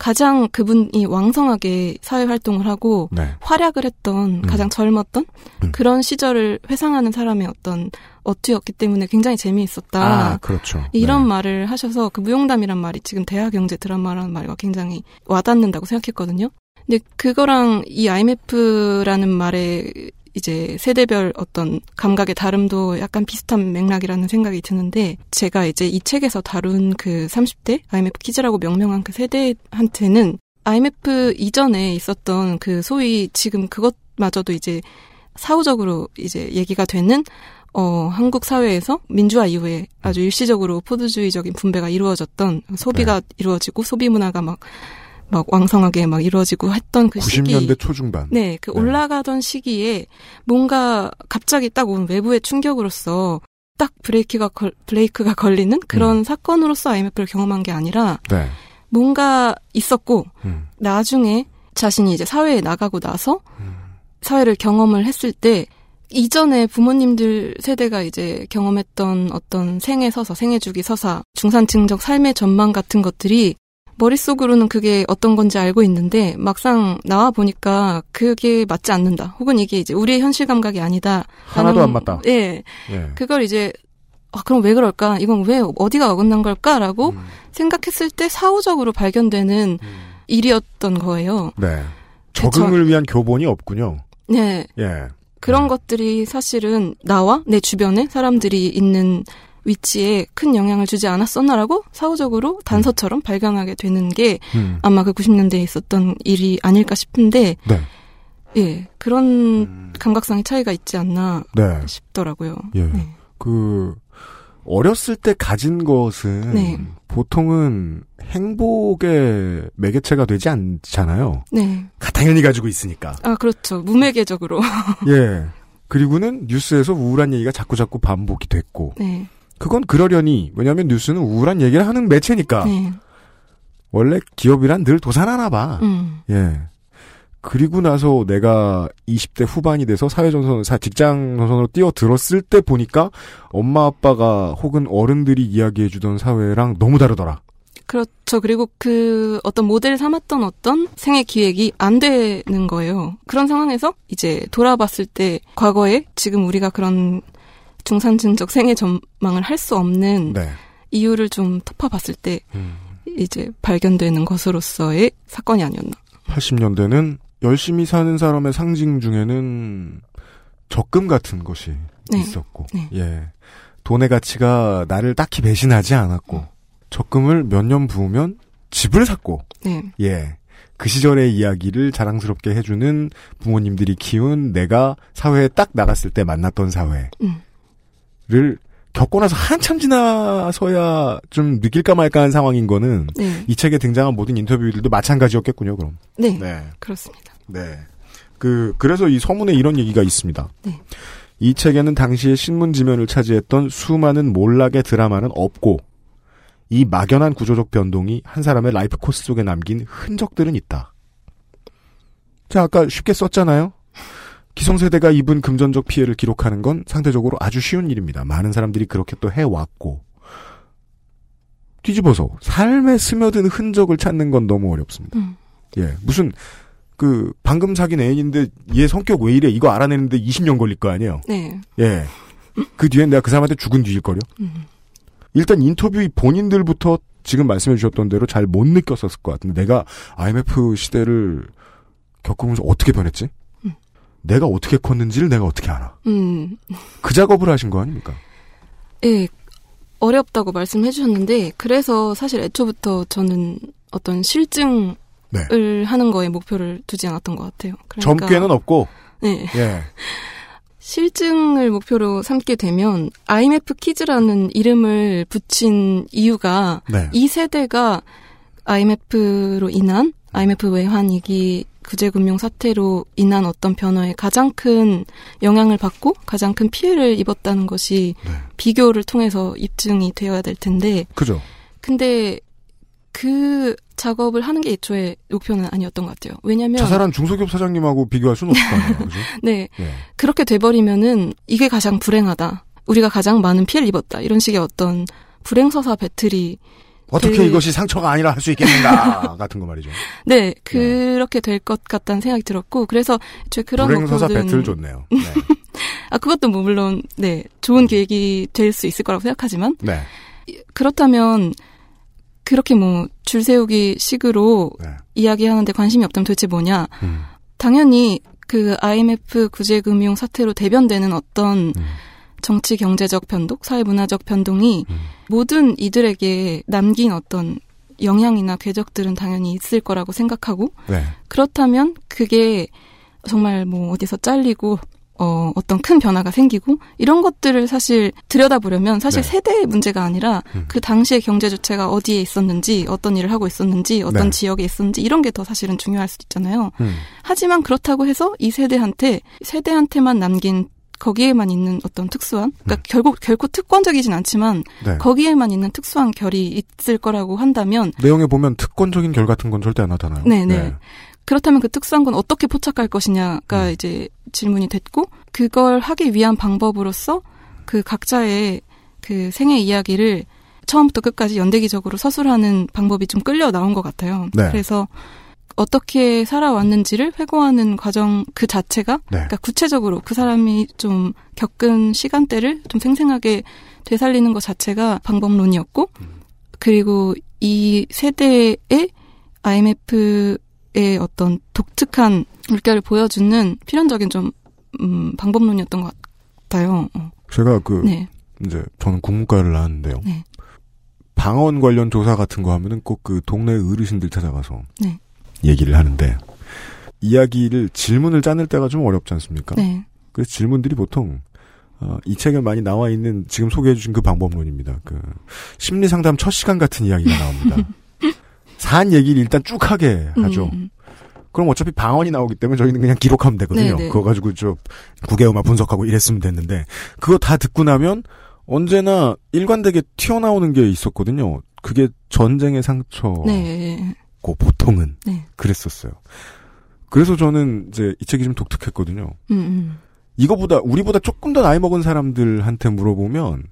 가장 그분이 왕성하게 사회 활동을 하고 네. 활약을 했던 가장 젊었던 그런 시절을 회상하는 사람의 어떤 어투였기 때문에 굉장히 재미있었다. 아, 그렇죠. 이런 말을 하셔서 그 무용담이란 말이 지금 대학 경제 드라마라는 말과 굉장히 와닿는다고 생각했거든요. 근데 그거랑 이 IMF라는 말에 이제 세대별 어떤 감각의 다름도 약간 비슷한 맥락이라는 생각이 드는데 제가 이제 이 책에서 다룬 그 30대 IMF 키즈라고 명명한 그 세대한테는 IMF 이전에 있었던 그 소위 지금 그것마저도 이제 사후적으로 이제 얘기가 되는 어, 한국 사회에서 민주화 이후에 아주 일시적으로 포드주의적인 분배가 이루어졌던 소비가 이루어지고 소비 문화가 막, 막 왕성하게 막 이루어지고 했던 그 시기. 90년대 초중반. 네, 그 올라가던 시기에 뭔가 갑자기 딱 온 외부의 충격으로서 딱 브레이크가 걸, 브레이크가 걸리는 그런 사건으로서 IMF를 경험한 게 아니라 네. 뭔가 있었고 음. 나중에 자신이 이제 사회에 나가고 나서 사회를 경험을 했을 때 이전에 부모님들 세대가 이제 경험했던 어떤 생애 서사, 생애 주기 서사, 중산층적 삶의 전망 같은 것들이 머릿속으로는 그게 어떤 건지 알고 있는데 막상 나와 보니까 그게 맞지 않는다. 혹은 이게 이제 우리의 현실 감각이 아니다. 하나도 안 맞다. 예. 예. 그걸 이제 아, 그럼 왜 그럴까? 이건 왜 어디가 어긋난 걸까라고 음. 생각했을 때 사후적으로 발견되는 일이었던 거예요. 네. 적응을 위한 교본이 없군요. 네. 예. 그런 것들이 사실은 나와 내 주변에 사람들이 있는 위치에 큰 영향을 주지 않았었나라고 사후적으로 단서처럼 발견하게 되는 게 음. 아마 그 90년대에 있었던 일이 아닐까 싶은데 네. 예 그런 감각상의 차이가 있지 않나 네. 싶더라고요. 예. 그 어렸을 때 가진 것은 네. 보통은 행복의 매개체가 되지 않잖아요. 네. 당연히 가지고 있으니까. 아 그렇죠 무매개적으로. <laughs> 예. 그리고는 뉴스에서 우울한 얘기가 자꾸 자꾸 반복이 됐고. 네. 그건 그러려니 왜냐하면 뉴스는 우울한 얘기를 하는 매체니까. 네. 원래 기업이란 늘 도산하나 봐. 음. 예. 그리고 나서 내가 20대 후반이 돼서 사회전선, 사, 직장 전선으로 뛰어들었을 때 보니까 엄마 아빠가 혹은 어른들이 이야기해주던 사회랑 너무 다르더라. 그렇죠. 그리고 그 어떤 모델 삼았던 어떤 생애 기획이 안 되는 거예요. 그런 상황에서 이제 돌아봤을 때 과거에 지금 우리가 그런 중산층적 생애 전망을 할 수 없는 네. 이유를 좀 터파봤을 때 음. 이제 발견되는 것으로서의 사건이 아니었나. 80년대는 열심히 사는 사람의 상징 중에는 적금 같은 것이 네. 있었고, 네. 예. 돈의 가치가 나를 딱히 배신하지 않았고, 적금을 몇 년 부으면 집을 샀고, 네. 예. 그 시절의 이야기를 자랑스럽게 해주는 부모님들이 키운 내가 사회에 딱 나갔을 때 만났던 사회 를 음. 겪고 나서 한참 지나서야 좀 느낄까 말까 한 상황인 거는 네. 이 책에 등장한 모든 인터뷰들도 마찬가지였겠군요, 그럼. 네. 네. 그렇습니다. 네. 그, 그래서 이 서문에 이런 얘기가 있습니다. 네. 이 책에는 당시의 신문 지면을 차지했던 수많은 몰락의 드라마는 없고, 이 막연한 구조적 변동이 한 사람의 라이프 코스 속에 남긴 흔적들은 있다. 자, 아까 쉽게 썼잖아요? 기성세대가 입은 금전적 피해를 기록하는 건 상대적으로 아주 쉬운 일입니다. 많은 사람들이 그렇게 또 해왔고. 뒤집어서 삶에 스며든 흔적을 찾는 건 너무 어렵습니다. 음. 예, 무슨 그 방금 사귄 애인인데 얘 성격 왜 이래 이거 알아내는데 20년 걸릴 거 아니에요. 네. 예. 그 뒤엔 내가 그 사람한테 죽은 뒤일 거려. 음. 일단 인터뷰 본인들부터 지금 말씀해 주셨던 대로 잘 못 느꼈었을 것 같은데 내가 IMF 시대를 겪으면서 어떻게 변했지? 내가 어떻게 컸는지를 내가 어떻게 알아? 음. 그 작업을 하신 거 아닙니까? 예. 어렵다고 말씀해 주셨는데 그래서 사실 애초부터 저는 어떤 실증을 네. 하는 거에 목표를 두지 않았던 것 같아요. 그러니까 점괘는 없고. 네. 예. <laughs> 실증을 목표로 삼게 되면 IMF 키즈라는 이름을 붙인 이유가 네. 이 세대가 IMF로 인한 IMF 외환 위기 구제금융 사태로 인한 어떤 변화에 가장 큰 영향을 받고 가장 큰 피해를 입었다는 것이 네. 비교를 통해서 입증이 되어야 될 텐데 그죠. 근데 그 작업을 하는 게 애초에 목표는 아니었던 것 같아요. 왜냐면 자살한 중소기업 사장님하고 비교할 수는 없을 거 아니에요. <laughs> 그죠? 네. 예. 그렇게 돼버리면은 이게 가장 불행하다. 우리가 가장 많은 피해를 입었다. 이런 식의 어떤 불행서사 배틀이 어떻게 그- 이것이 상처가 아니라 할 수 있겠는가 <laughs> 같은 거 말이죠. 네 그렇게 될 것 같다는 생각이 들었고 그래서 저 그런 불행서사 목표들은- 배틀 좋네요. <laughs> 네. 아 그것도 뭐 물론 네 좋은 계획이 될 수 있을 거라고 생각하지만 네. 그렇다면 그렇게 뭐 줄 세우기 식으로 네. 이야기하는데 관심이 없다면 도대체 뭐냐? 음. 당연히 그 IMF 구제금융 사태로 대변되는 어떤 음. 정치 경제적 변동, 사회 문화적 변동이 모든 이들에게 남긴 어떤 영향이나 궤적들은 당연히 있을 거라고 생각하고 네. 그렇다면 그게 정말 뭐 어디서 잘리고 어, 어떤 큰 변화가 생기고 이런 것들을 사실 들여다보려면 사실 네. 세대의 문제가 아니라 음. 그 당시의 경제 주체가 어디에 있었는지 어떤 일을 하고 있었는지 어떤 네. 지역에 있었는지 이런 게 더 사실은 중요할 수도 있잖아요. 음. 하지만 그렇다고 해서 이 세대한테 세대한테만 남긴 거기에만 있는 어떤 특수한 그러니까 결국 결코 특권적이진 않지만 음. 네. 거기에만 있는 특수한 결이 있을 거라고 한다면 내용에 보면 특권적인 결 같은 건 절대 안 나타나요. 네네. 그렇다면 그 특수한 건 어떻게 포착할 것이냐가 음. 이제 질문이 됐고 그걸 하기 위한 방법으로서 그 각자의 그 생애 이야기를 처음부터 끝까지 연대기적으로 서술하는 방법이 좀 끌려 나온 것 같아요. 네. 그래서 어떻게 살아왔는지를 회고하는 과정 그 자체가 네. 그러니까 구체적으로 그 사람이 좀 겪은 시간대를 좀 생생하게 되살리는 것 자체가 방법론이었고 그리고 이 세대의 IMF의 어떤 독특한 물결을 보여주는 필연적인 좀 음, 방법론이었던 것 같아요. 어. 제가 그 네. 이제 저는 국문과를 나왔는데요. 네. 방언 관련 조사 같은 거 하면은 꼭 그 동네 어르신들 찾아가서 네. 얘기를 하는데 이야기를 질문을 짜낼 때가 좀 어렵지 않습니까? 네. 그래서 질문들이 보통 어, 이 책에 많이 나와 있는 지금 소개해 주신 그 방법론입니다. 그 심리 상담 첫 시간 같은 이야기가 나옵니다. <laughs> 산 얘기를 일단 쭉 하게 하죠. 음, 그럼 어차피 방언이 나오기 때문에 저희는 그냥 기록하면 되거든요. 네네. 그거 가지고 저 국외음악 분석하고 이랬으면 됐는데 그거 다 듣고 나면 언제나 일관되게 튀어나오는 게 있었거든요. 그게 전쟁의 상처 고 네. 보통은 네. 그랬었어요. 그래서 저는 이제 이 책이 좀 독특했거든요. 음, 음. 이거보다 우리보다 조금 더 나이 먹은 사람들한테 물어보면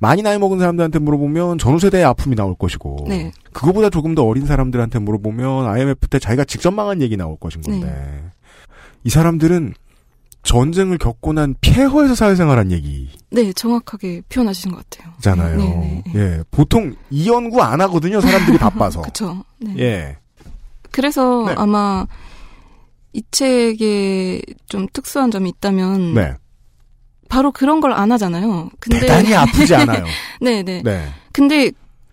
많이 나이 먹은 사람들한테 물어보면 전후 세대의 아픔이 나올 것이고 네. 그거보다 조금 더 어린 사람들한테 물어보면 IMF 때 자기가 직접 망한 얘기 나올 것인 건데 네. 이 사람들은 전쟁을 겪고 난 폐허에서 사회생활한 얘기잖아요. 네, 정확하게 표현하시는 것 같아요. 네, 네, 네. 예, 보통 이 연구 안 하거든요. 사람들이 <laughs> 바빠서. 네. 예, 그래서 네. 아마 이 책에 좀 특수한 점이 있다면 네, 바로 그런 걸 안 하잖아요. 근데 대단히 아프지 <laughs> 않아요. 네, 네. 네, 근데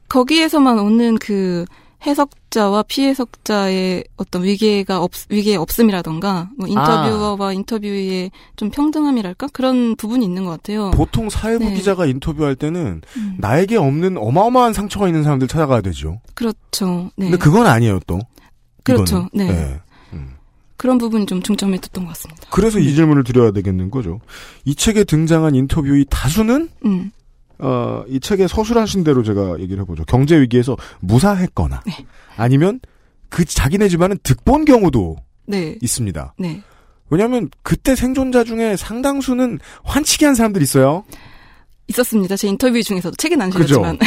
거기에서만 오는 그 해석자와 피해석자의 어떤 위계가 없 위계의 없음이라던가 뭐 인터뷰어와 인터뷰의 좀 평등함이랄까 그런 부분이 있는 것 같아요. 보통 사회부 네. 기자가 인터뷰할 때는 음. 나에게 없는 어마어마한 상처가 있는 사람들 찾아가야 되죠. 그렇죠. 네. 근데 그건 아니에요, 또. 그렇죠. 이거는. 네. 예. 그런 부분이 좀 중점에 뒀던 것 같습니다. 그래서 이 질문을 드려야 되겠는 거죠. 이 책에 등장한 인터뷰의 다수는 음. 어, 이 책에 서술하신 대로 제가 얘기를 해보죠. 경제 위기에서 무사했거나 네. 아니면 그 자기네 집안은 득본 경우도 네. 있습니다. 네. 왜냐하면 그때 생존자 중에 상당수는 환치기 한 사람들이 있어요. 있었습니다. 제 인터뷰 중에서도 책은 안? 실렸지만.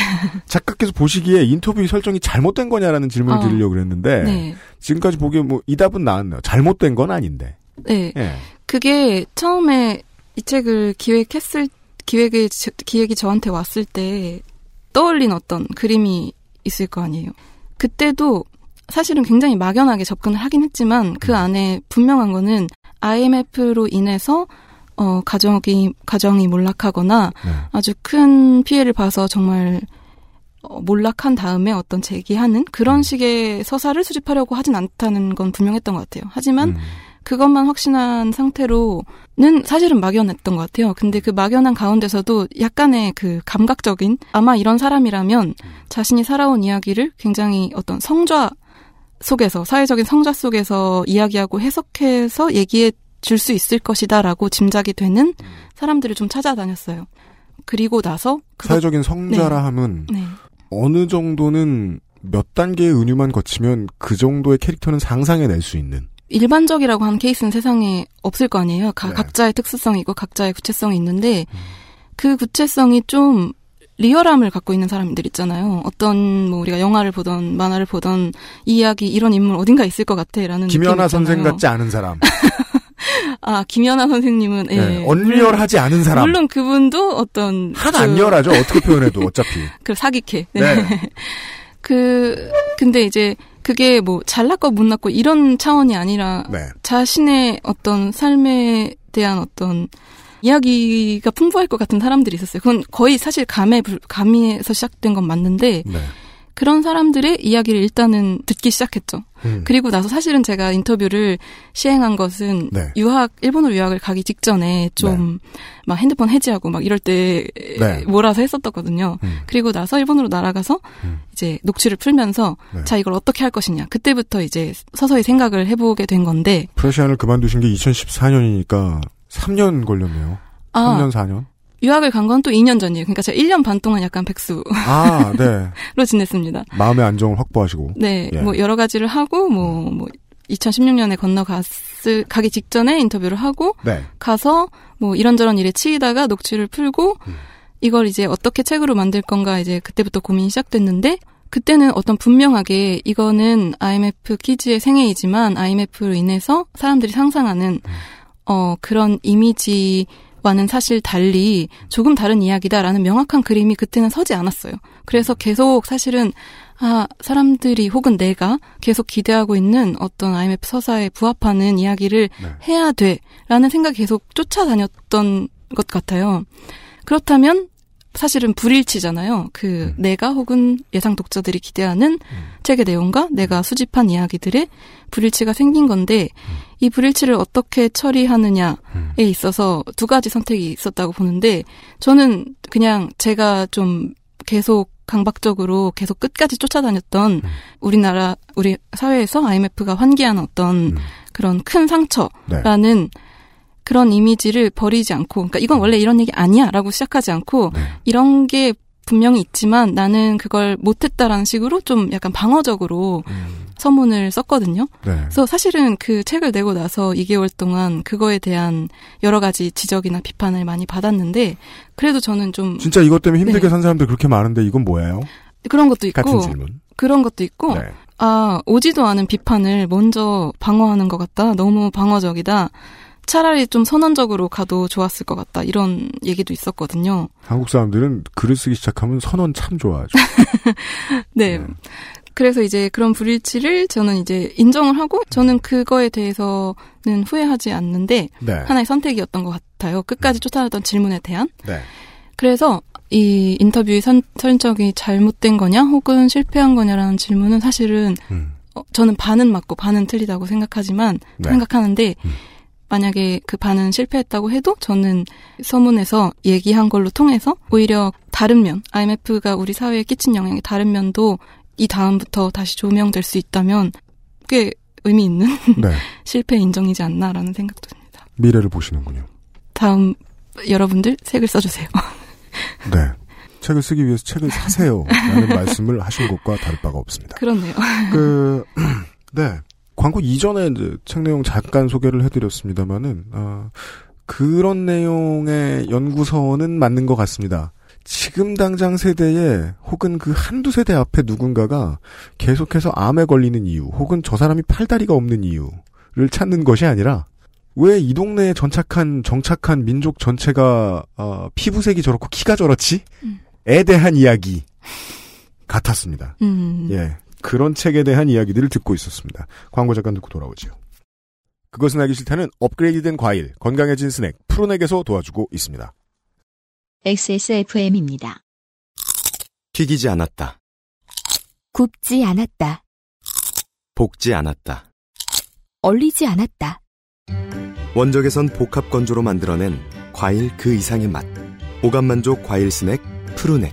작가께서 보시기에 인터뷰 설정이 잘못된 거냐라는 질문을 어. 드리려고 그랬는데 네. 지금까지 보기에 뭐 이 답은 나왔네요. 잘못된 건 아닌데. 네. 예. 그게 처음에 이 책을 기획했을 기획이 저- 기획이 저한테 왔을 때 떠올린 어떤 그림이 있을 거 아니에요. 그때도 사실은 굉장히 막연하게 접근을 하긴 했지만 그 안에 분명한 거는 IMF로 인해서 어 가정이 가정이 몰락하거나 네. 아주 큰 피해를 봐서 정말 어, 몰락한 다음에 어떤 제기하는 그런 식의 서사를 수집하려고 하진 않다는 건 분명했던 것 같아요. 하지만 그것만 확신한 상태로는 사실은 막연했던 것 같아요. 근데 그 막연한 가운데서도 약간의 그 감각적인 아마 이런 사람이라면 자신이 살아온 이야기를 굉장히 어떤 성좌 속에서 사회적인 성좌 속에서 이야기하고 해석해서 얘기해 줄 수 있을 것이다라고 짐작이 되는 사람들을 좀 찾아다녔어요. 그리고 나서 사회적인 성자라 네. 함은 네. 어느 정도는 몇 단계의 은유만 거치면 그 정도의 캐릭터는 상상해낼 수 있는 일반적이라고 하는 케이스는 세상에 없을 거 아니에요. 네. 가- 각자의 특수성이 있고 각자의 구체성이 있는데 음. 그 구체성이 좀 리얼함을 갖고 있는 사람들 있잖아요. 어떤 뭐 우리가 영화를 보던 만화를 보던 이 이야기 이런 인물 어딘가 있을 것 같아라는 김연아 선생. 같지 않은 사람, <laughs> 아 김연아 선생님은 예. 네, 언리얼하지 않은 사람. 물론 그분도 어떤 하나 안 리얼하죠. 어떻게 표현해도 어차피. <laughs> 그 사기캐. 네. 네. <laughs> 그 근데 이제 그게 뭐 잘났고 못났고 이런 차원이 아니라 네. 자신의 어떤 삶에 대한 어떤 이야기가 풍부할 것 같은 사람들이 있었어요. 그건 거의 사실 감에 불- 감에서 시작된 건 맞는데 네. 그런 사람들의 이야기를 일단은 듣기 시작했죠. 음. 그리고 나서 사실은 제가 인터뷰를 시행한 것은 네. 유학 일본으로 유학을 가기 직전에 좀막 핸드폰 해지하고 막 이럴 때 네. 몰아서 했었거든요. 음. 그리고 나서 일본으로 날아가서 이제 녹취를 풀면서 네. 자 이걸 어떻게 할 것이냐 그때부터 이제 서서히 생각을 해보게 된 건데 프레시안을 그만두신 게 2014년이니까 3년 걸렸네요. 아. 3년 4년. 유학을 간 건 또 2년 전이에요. 그러니까 제가 1년 반 동안 약간 백수로 아, 네. <laughs> 지냈습니다. 마음의 안정을 확보하시고. 네, 예. 뭐 여러 가지를 하고 뭐 뭐 2016년에 건너갔을 가기 직전에 인터뷰를 하고 네. 가서 뭐 이런저런 일에 치이다가 녹취를 풀고 음. 이걸 이제 어떻게 책으로 만들 건가 이제 그때부터 고민이 시작됐는데 그때는 어떤 분명하게 이거는 IMF 키즈의 생애이지만 IMF로 인해서 사람들이 상상하는 어 그런 이미지 와는 사실 달리 조금 다른 이야기다라는 명확한 그림이 그때는 서지 않았어요. 그래서 계속 사실은 아, 사람들이 혹은 내가 계속 기대하고 있는 어떤 IMF 서사에 부합하는 이야기를 해야 돼. 라는 생각이 계속 쫓아다녔던 것 같아요. 그렇다면 사실은 불일치잖아요. 그 내가 혹은 예상 독자들이 기대하는 책의 내용과 내가 수집한 이야기들의 불일치가 생긴 건데 이 불일치를 어떻게 처리하느냐에 있어서 두 가지 선택이 있었다고 보는데 저는 그냥 제가 좀 계속 강박적으로 계속 끝까지 쫓아다녔던 우리나라 우리 사회에서 IMF가 환기하는 어떤 그런 큰 상처라는 그런 이미지를 버리지 않고 그러니까 이건 원래 이런 얘기 아니야라고 시작하지 않고 이런 게 분명히 있지만 나는 그걸 못했다라는 식으로 좀 약간 방어적으로 서문을 썼거든요. 네. 그래서 사실은 그 책을 내고 나서 2개월 동안 그거에 대한 여러 가지 지적이나 비판을 많이 받았는데 그래도 저는 좀 진짜 이것 때문에 힘들게 네. 산 사람들 그렇게 많은데 이건 뭐예요? 그런 것도 있고 같은 질문. 그런 것도 있고 네. 아 오지도 않은 비판을 먼저 방어하는 것 같다. 너무 방어적이다. 차라리 좀 선언적으로 가도 좋았을 것 같다. 이런 얘기도 있었거든요. 한국 사람들은 글을 쓰기 시작하면 선언 참 좋아하죠. <laughs> 네. 그래서 이제 그런 불일치를 저는 이제 인정을 하고 저는 그거에 대해서는 후회하지 않는데 네. 하나의 선택이었던 것 같아요. 끝까지 쫓아왔던 질문에 대한. 네. 그래서 이 인터뷰의 선, 설정이 잘못된 거냐 혹은 실패한 거냐라는 질문은 사실은 어, 저는 반은 맞고 반은 틀리다고 생각하지만 네. 생각하는데 만약에 그 반은 실패했다고 해도 저는 서문에서 얘기한 걸로 통해서 오히려 다른 면 IMF가 우리 사회에 끼친 영향의 다른 면도 이 다음부터 다시 조명될 수 있다면 꽤 의미 있는 <laughs> 네. 실패 인정이지 않나라는 생각도 듭니다. 미래를 보시는군요. 다음 여러분들 책을 써주세요. <laughs> 네. 책을 쓰기 위해서 책을 사세요. 라는 <laughs> 말씀을 하신 것과 다를 바가 없습니다. 그렇네요. 그, <clears throat> 네. 광고 이전에 이제 책 내용 잠깐 소개를 해드렸습니다만은, 아, 그런 내용의 연구서는 맞는 것 같습니다. 지금 당장 세대에 혹은 그 한두 세대 앞에 누군가가 계속해서 암에 걸리는 이유 혹은 저 사람이 팔다리가 없는 이유를 찾는 것이 아니라 왜 이 동네에 전착한 정착한 민족 전체가 어, 피부색이 저렇고 키가 저렇지? 에 대한 이야기 같았습니다. 음. 예. 그런 책에 대한 이야기들을 듣고 있었습니다. 광고 잠깐 듣고 돌아오지요. 그것은 알기 싫다는 업그레이드된 과일, 건강해진 스낵, 프로넥에서 도와주고 있습니다. XSFM입니다. 튀기지 않았다. 굽지 않았다. 볶지 않았다. 얼리지 않았다. 원적에선 복합 건조로 만들어낸 과일 그 이상의 맛. 오감 만족 과일 스낵 푸르넥.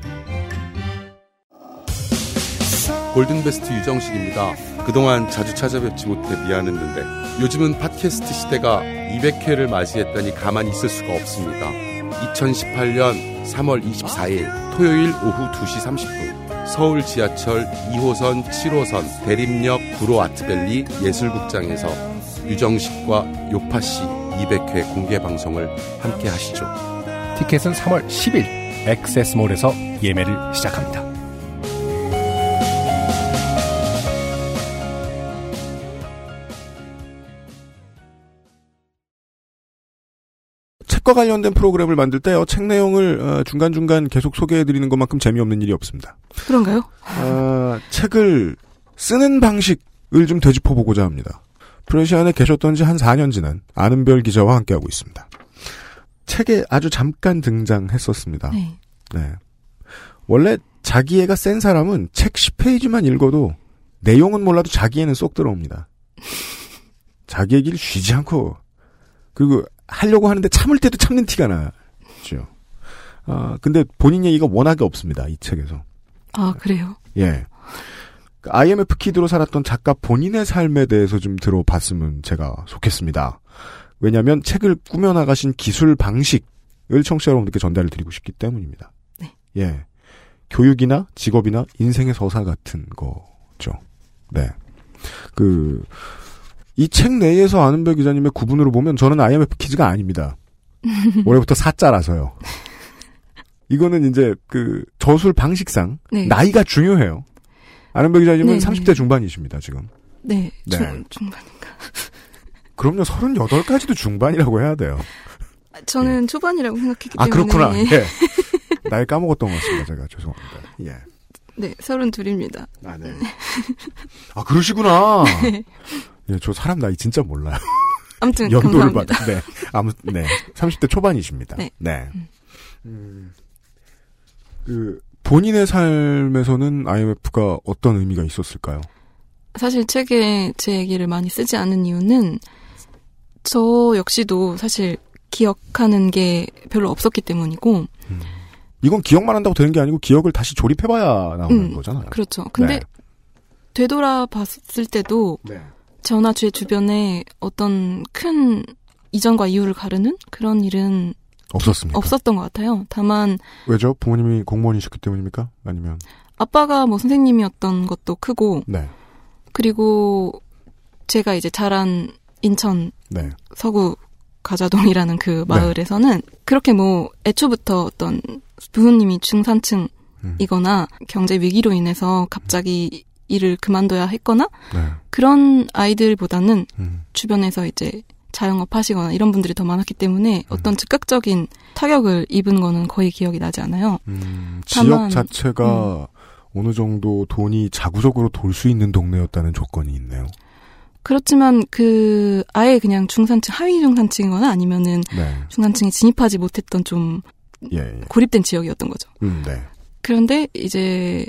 골든베스트 유정식입니다. 그동안 자주 찾아뵙지 못해 미안했는데 요즘은 팟캐스트 시대가 200회를 맞이했다니 가만히 있을 수가 없습니다. 2018년 3월 24일 토요일 오후 2시 30분 서울 지하철 2호선 7호선 대림역 구로 아트밸리 예술극장에서 유정식과 요파시 200회 공개 방송을 함께 하시죠. 티켓은 3월 10일 액세스몰에서 예매를 시작합니다. 책과 관련된 프로그램을 만들 때요, 책 내용을 어, 중간 중간 계속 소개해 드리는 것만큼 재미없는 일이 없습니다. 그런가요? 어, 책을 쓰는 방식을 좀 되짚어 보고자 합니다. 프레시안에 계셨던 지 한 4년 지난 아는별 기자와 함께하고 있습니다. 책에 아주 잠깐 등장했었습니다. 네. 네. 원래 자기애가 센 사람은 책 10페이지만 읽어도 내용은 몰라도 자기애는 쏙 들어옵니다. 자기 얘기를 쉬지 않고 그리고 하려고 하는데 참을 때도 참는 티가 나죠. 아 근데 본인 얘기가 워낙에 없습니다. 이 책에서. 아, 그래요? 예. 그 IMF 키드로 살았던 작가 본인의 삶에 대해서 좀 들어봤으면 제가 좋겠습니다. 왜냐하면 책을 꾸며나가신 기술 방식을 청취자 여러분들께 전달을 드리고 싶기 때문입니다. 네. 예. 교육이나 직업이나 인생의 서사 같은 거죠. 네. 그, 이 책 내에서 아는별 기자님의 구분으로 보면 저는 IMF 키즈가 아닙니다. <laughs> 올해부터 사자라서요. 이거는 이제 그 저술 방식상 네. 나이가 중요해요. 아는별 기자님은 네, 30대 네. 중반이십니다, 지금. 네. 네. 중, 중반인가. <laughs> 그럼요, 38까지도 중반이라고 해야 돼요. 저는 초반이라고 생각했기 아, 때문에. 그렇구나. <laughs> 예. 나이 까먹었던 것 같습니다, 제가. 죄송합니다. 예. 네, 서른 둘입니다. 아, 네. 아, 그러시구나. 네. 예, 저 사람 나이 진짜 몰라요. <laughs> 아무튼 연도를 감사합니다. 받, 네. 아무, 네. 30대 초반이십니다. 네. 네. 음, 그, 본인의 삶에서는 IMF가 어떤 의미가 있었을까요? 사실 책에 제 얘기를 많이 쓰지 않은 이유는 저 역시도 사실 기억하는 게 별로 없었기 때문이고 이건 기억만 한다고 되는 게 아니고 기억을 다시 조립해봐야 나오는 음, 거잖아요. 그렇죠. 근데 네. 되돌아봤을 때도 네. 저나 제 주변에 어떤 큰 이전과 이후를 가르는 그런 일은 없었습니까? 없었던 것 같아요. 다만 왜죠? 부모님이 공무원이셨기 때문입니까? 아니면? 아빠가 뭐 선생님이었던 것도 크고 네. 그리고 제가 이제 자란 인천 네. 서구 가자동이라는 그 마을에서는 그렇게 뭐 애초부터 어떤 부모님이 중산층이거나 경제 위기로 인해서 갑자기 일을 그만둬야 했거나 네. 그런 아이들보다는 음. 주변에서 이제 자영업 하시거나 이런 분들이 더 많았기 때문에 음. 어떤 즉각적인 타격을 입은 거는 거의 기억이 나지 않아요. 음, 다만, 지역 자체가 어느 정도 돈이 자구적으로 돌 수 있는 동네였다는 조건이 있네요. 그렇지만 그 아예 그냥 중산층 하위 중산층이거나 아니면은 네. 중산층에 진입하지 못했던 좀 예, 예. 고립된 지역이었던 거죠. 음, 네. 그런데 이제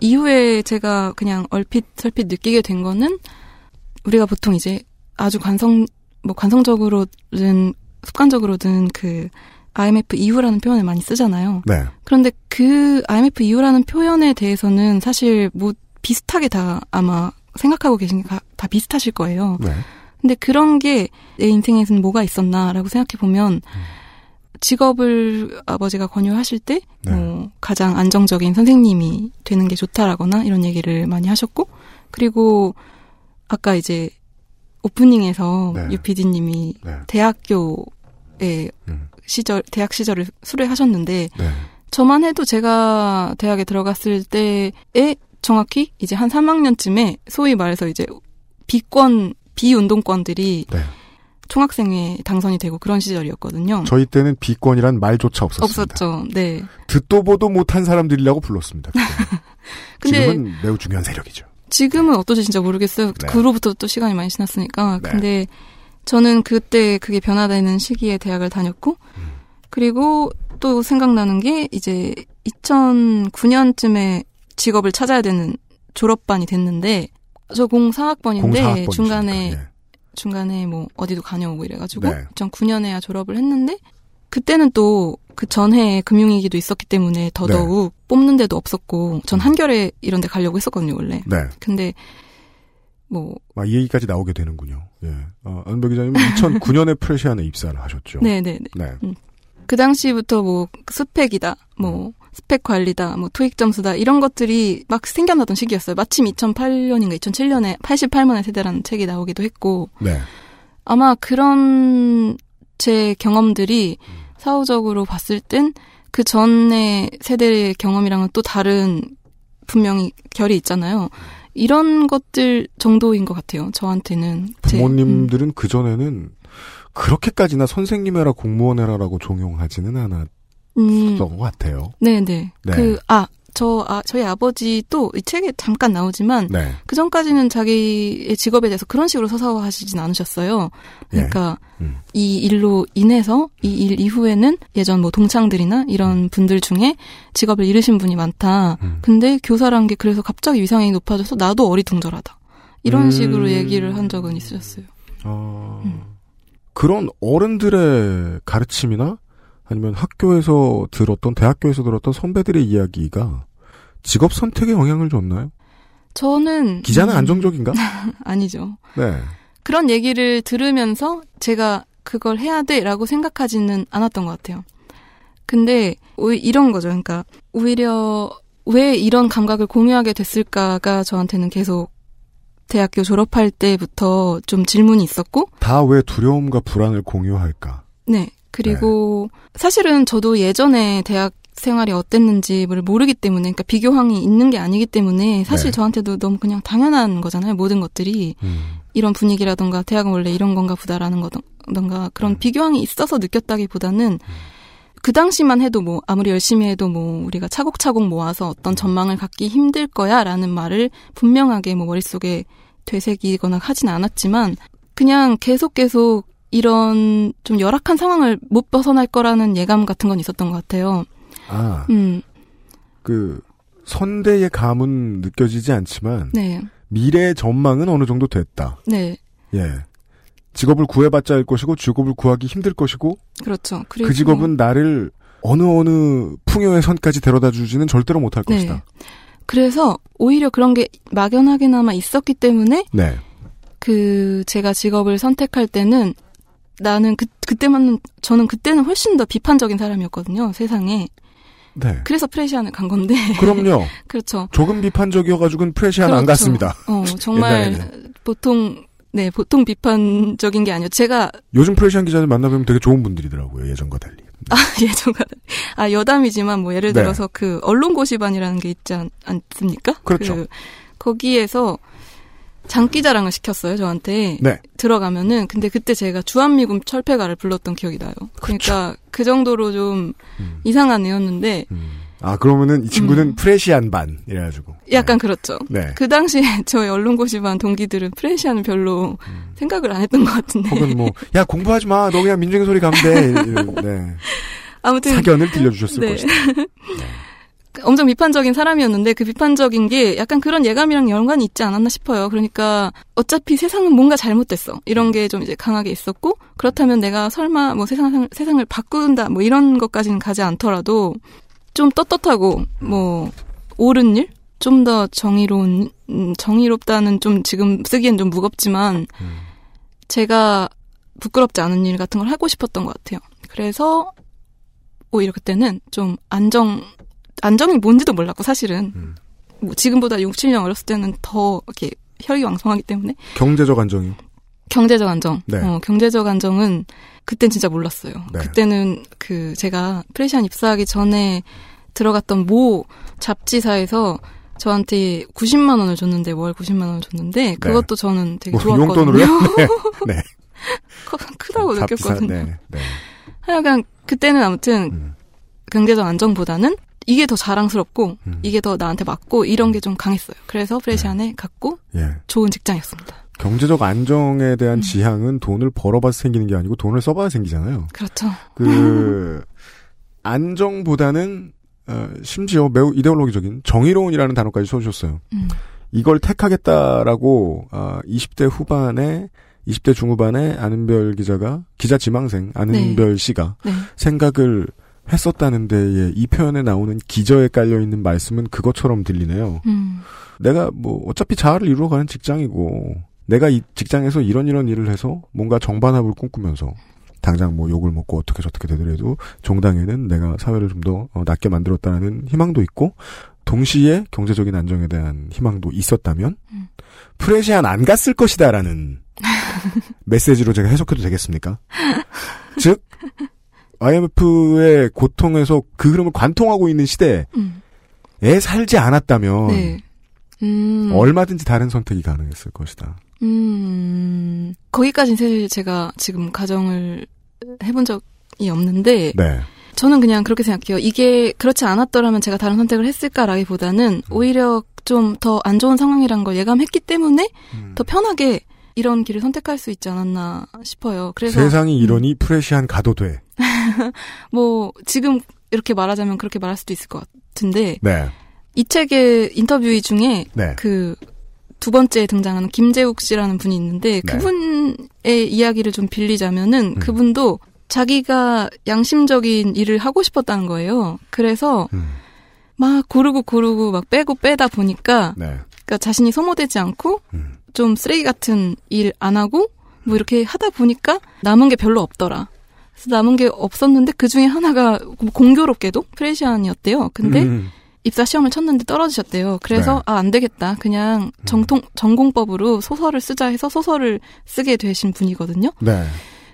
이후에 제가 그냥 얼핏 설핏 느끼게 된 거는 우리가 보통 이제 아주 관성 뭐 관성적으로든 습관적으로든 그 IMF 이후라는 표현을 많이 쓰잖아요. 네. 그런데 그 IMF 이후라는 표현에 대해서는 사실 뭐 비슷하게 다 아마 생각하고 계신 게 다 비슷하실 거예요. 네. 근데 그런 게 내 인생에서는 뭐가 있었나라고 생각해 보면 직업을 아버지가 권유하실 때 네. 뭐 가장 안정적인 선생님이 되는 게 좋다라거나 이런 얘기를 많이 하셨고 그리고 아까 이제 오프닝에서 네. 유 PD님이 네. 대학교의 음. 시절 대학 시절을 수료하셨는데 네. 저만 해도 제가 대학에 들어갔을 때에 정확히 이제 한 3학년쯤에 소위 말해서 이제 비권 비운동권들이 네. 총학생회 당선이 되고 그런 시절이었거든요. 저희 때는 비권이란 말조차 없었습니다. 없었죠. 네. 듣도 보도 못한 사람들이라고 불렀습니다. <laughs> 근데 지금은 매우 중요한 세력이죠. 지금은 어떨지 진짜 모르겠어요. 네. 그로부터 또 시간이 많이 지났으니까. 네. 근데 저는 그때 그게 변화되는 시기에 대학을 다녔고, 음. 그리고 또 생각나는 게 이제 2009년쯤에 직업을 찾아야 되는 졸업반이 됐는데 저 04학번인데 04학번이시니까, 중간에 예. 중간에 뭐 어디도 다녀오고 이래가지고 네. 2009년에야 졸업을 했는데 그때는 또 그 전해에 금융위기도 있었기 때문에 더더욱 뽑는 데도 없었고 전 한겨레 이런 데 가려고 했었거든요 원래 네. 근데 뭐 아, 이 얘기까지 나오게 되는군요. 예. 어, 안배 기자님은 2009년에 <laughs> 프레시안에 입사를 하셨죠. 네네네 네. 음. 그 당시부터 뭐 스펙이다 뭐 스펙 관리다 뭐 토익 점수다 이런 것들이 막 생겨나던 시기였어요 마침 2008년인가 2007년에 88만의 세대라는 책이 나오기도 했고 네. 아마 그런 제 경험들이 사후적으로 봤을 땐 그 전의 세대의 경험이랑은 또 다른 분명히 결이 있잖아요. 이런 것들 정도인 것 같아요. 저한테는. 제- 음. 부모님들은 그전에는 그렇게까지나 선생님 해라 공무원 해라라고 종용하지는 않았던 음, 것 같아요. 네네. 네. 그, 아, 저, 아, 저희 아버지도 이 책에 잠깐 나오지만, 네. 그 전까지는 자기의 직업에 대해서 그런 식으로 서사화하시진 않으셨어요. 그러니까, 예. 음. 이 일로 인해서, 이 일 이후에는 예전 뭐 동창들이나 이런 분들 중에 직업을 잃으신 분이 많다. 음. 근데 교사란 게 그래서 갑자기 위상이 높아져서 나도 어리둥절하다. 이런 음. 식으로 얘기를 한 적은 있으셨어요. 어, 그런 어른들의 가르침이나 아니면 학교에서 들었던 대학교에서 들었던 선배들의 이야기가 직업 선택에 영향을 줬나요? 저는. 기자는 음, 안정적인가? <laughs> 아니죠. 네. 그런 얘기를 들으면서 제가 그걸 해야 돼라고 생각하지는 않았던 것 같아요. 근데 이런 거죠. 그러니까 오히려 왜 이런 감각을 공유하게 됐을까가 저한테는 계속 대학교 졸업할 때부터 좀 질문이 있었고, 다 왜 두려움과 불안을 공유할까? 네. 그리고 사실은 저도 예전에 대학 생활이 어땠는지를 모르기 때문에, 그러니까 비교항이 있는 게 아니기 때문에 사실 네. 저한테도 너무 그냥 당연한 거잖아요. 모든 것들이. 음. 이런 분위기라던가 대학은 원래 이런 건가 보다라는 거던가 그런 비교항이 있어서 느꼈다기보다는 그 당시만 해도 뭐 아무리 열심히 해도 뭐 우리가 차곡차곡 모아서 어떤 전망을 갖기 힘들 거야라는 말을 분명하게 뭐 머릿속에 되새기거나 하진 않았지만 그냥 계속 계속 이런 좀 열악한 상황을 못 벗어날 거라는 예감 같은 건 있었던 것 같아요. 아, 음, 그 선대의 감은 느껴지지 않지만 네, 미래의 전망은 어느 정도 됐다. 네, 예. 직업을 구해봤자 할 것이고 직업을 구하기 힘들 것이고 그렇죠. 그 직업은 나를 어느 어느 풍요의 선까지 데려다 주지는 절대로 못할 네. 것이다. 그래서 오히려 그런 게 막연하게나마 있었기 때문에 네. 그 제가 직업을 선택할 때는 나는 그 그때만 저는 그때는 훨씬 더 비판적인 사람이었거든요 세상에 네. 그래서 프레시안을 간 건데 그럼요. <laughs> 그렇죠 조금 비판적이어가지고는 프레시안 안 그렇죠. 갔습니다. 어 정말. 보통 네 보통 비판적인 게 아니요 제가 요즘 프레시안 기자들 만나보면 되게 좋은 분들이더라고요. 예전과 달리. 아 <laughs> 예전과 아 여담이지만 뭐 예를 네. 들어서 그 언론 고시반이라는 게 있지 않, 않습니까? 그렇죠. 그 거기에서 장기자랑을 시켰어요 저한테 네. 들어가면은 근데 그때 제가 주한미군 철폐가를 불렀던 기억이 나요. 그러니까 그 정도로 좀 음. 이상한 애였는데 아 그러면은 이 친구는 음. 프레시안 반 이래가지고. 약간 그렇죠. 네. 그 당시에 <laughs> 저희 언론고시반 동기들은 프레시아는 별로 생각을 안 했던 것 같은데 음. 혹은 뭐야 공부하지 마. 너 그냥 민중의 소리 가면 돼. <laughs> 네. 아무튼 사견을 들려주셨을 <laughs> 네. 것이다. 엄청 비판적인 사람이었는데 그 비판적인 게 약간 그런 예감이랑 연관이 있지 않았나 싶어요. 그러니까 어차피 세상은 뭔가 잘못됐어. 이런 게 좀 이제 강하게 있었고 그렇다면 내가 설마 뭐 세상 세상을 바꾼다 뭐 이런 것까지는 가지 않더라도 좀 떳떳하고 뭐 옳은 일, 좀 더 정의로운 음, 정의롭다는 좀 지금 쓰기엔 좀 무겁지만 제가 부끄럽지 않은 일 같은 걸 하고 싶었던 것 같아요. 그래서 오히려 그때는 좀 안정 안정이 뭔지도 몰랐고 사실은 뭐 지금보다 6, 7년 어렸을 때는 더 이렇게 혈기왕성하기 때문에 경제적 안정이요. 경제적 안정. 네. 어, 경제적 안정은 그땐 진짜 몰랐어요. 네. 그때는 그 제가 프레시안 입사하기 전에 들어갔던 모 잡지사에서 저한테 90만 원을 줬는데 월 90만 원을 줬는데 그것도 저는 되게 뭐 좋았거든요. 네. <laughs> 네. 크- 크다고 잡지사, 느꼈거든요. 네. 네. 하여간 그때는 아무튼 음. 경제적 안정보다는 이게 더 자랑스럽고 음. 이게 더 나한테 맞고 이런 게 좀 강했어요. 그래서 프레시안에 갔고 예. 좋은 직장이었습니다. 경제적 안정에 음. 대한 지향은 돈을 벌어봐서 생기는 게 아니고 돈을 써봐야 생기잖아요. 그렇죠. 그 <laughs> 안정보다는 어, 심지어 매우 이데올로기적인 정의로운이라는 단어까지 써주셨어요. 음. 이걸 택하겠다라고 어, 20대 후반에 20대 중후반에 안은별 기자가 기자 지망생 안은별 네. 씨가 네. 생각을 했었다는 데에 이 표현에 나오는 기저에 깔려 있는 말씀은 그것처럼 들리네요. 음. 내가 뭐 어차피 자아를 이루어가는 직장이고 내가 이 직장에서 이런 이런 일을 해서 뭔가 정반합을 꿈꾸면서 당장 뭐 욕을 먹고 어떻게 저떻게 되더라도 종당에는 내가 사회를 좀더 낫게 만들었다는 희망도 있고 동시에 경제적인 안정에 대한 희망도 있었다면 음. 프레시안 안 갔을 것이다라는 <laughs> 메시지로 제가 해석해도 되겠습니까? 즉 IMF의 고통에서 그 흐름을 관통하고 있는 시대에 음. 살지 않았다면 네. 음. 얼마든지 다른 선택이 가능했을 것이다. 음, 거기까지는 사실 제가 지금 가정을 해본 적이 없는데, 네. 저는 그냥 그렇게 생각해요. 이게 그렇지 않았더라면 제가 다른 선택을 했을까라기보다는 오히려 좀 더 안 좋은 상황이란 걸 예감했기 때문에 음. 더 편하게 이런 길을 선택할 수 있지 않았나 싶어요. 그래서 음. 세상이 이러니 프레시안 가도 돼. <laughs> 뭐 지금 이렇게 말하자면 그렇게 말할 수도 있을 것 같은데 네. 이 책의 인터뷰 중에 네. 그 두 번째 등장하는 김재욱 씨라는 분이 있는데 네. 그분의 이야기를 좀 빌리자면은 음. 그분도 자기가 양심적인 일을 하고 싶었다는 거예요. 그래서 음. 막 고르고 고르고 막 빼고 빼다 보니까 네. 그러니까 자신이 소모되지 않고 음. 좀 쓰레기 같은 일 안 하고 뭐 이렇게 하다 보니까 남은 게 별로 없더라. 그래서 남은 게 없었는데 그 중에 하나가 공교롭게도 프레시안이었대요. 근데 음. 입사 시험을 쳤는데 떨어지셨대요. 그래서 네. 아안 되겠다. 그냥 정통 전공법으로 소설을 쓰자 해서 소설을 쓰게 되신 분이거든요. 네.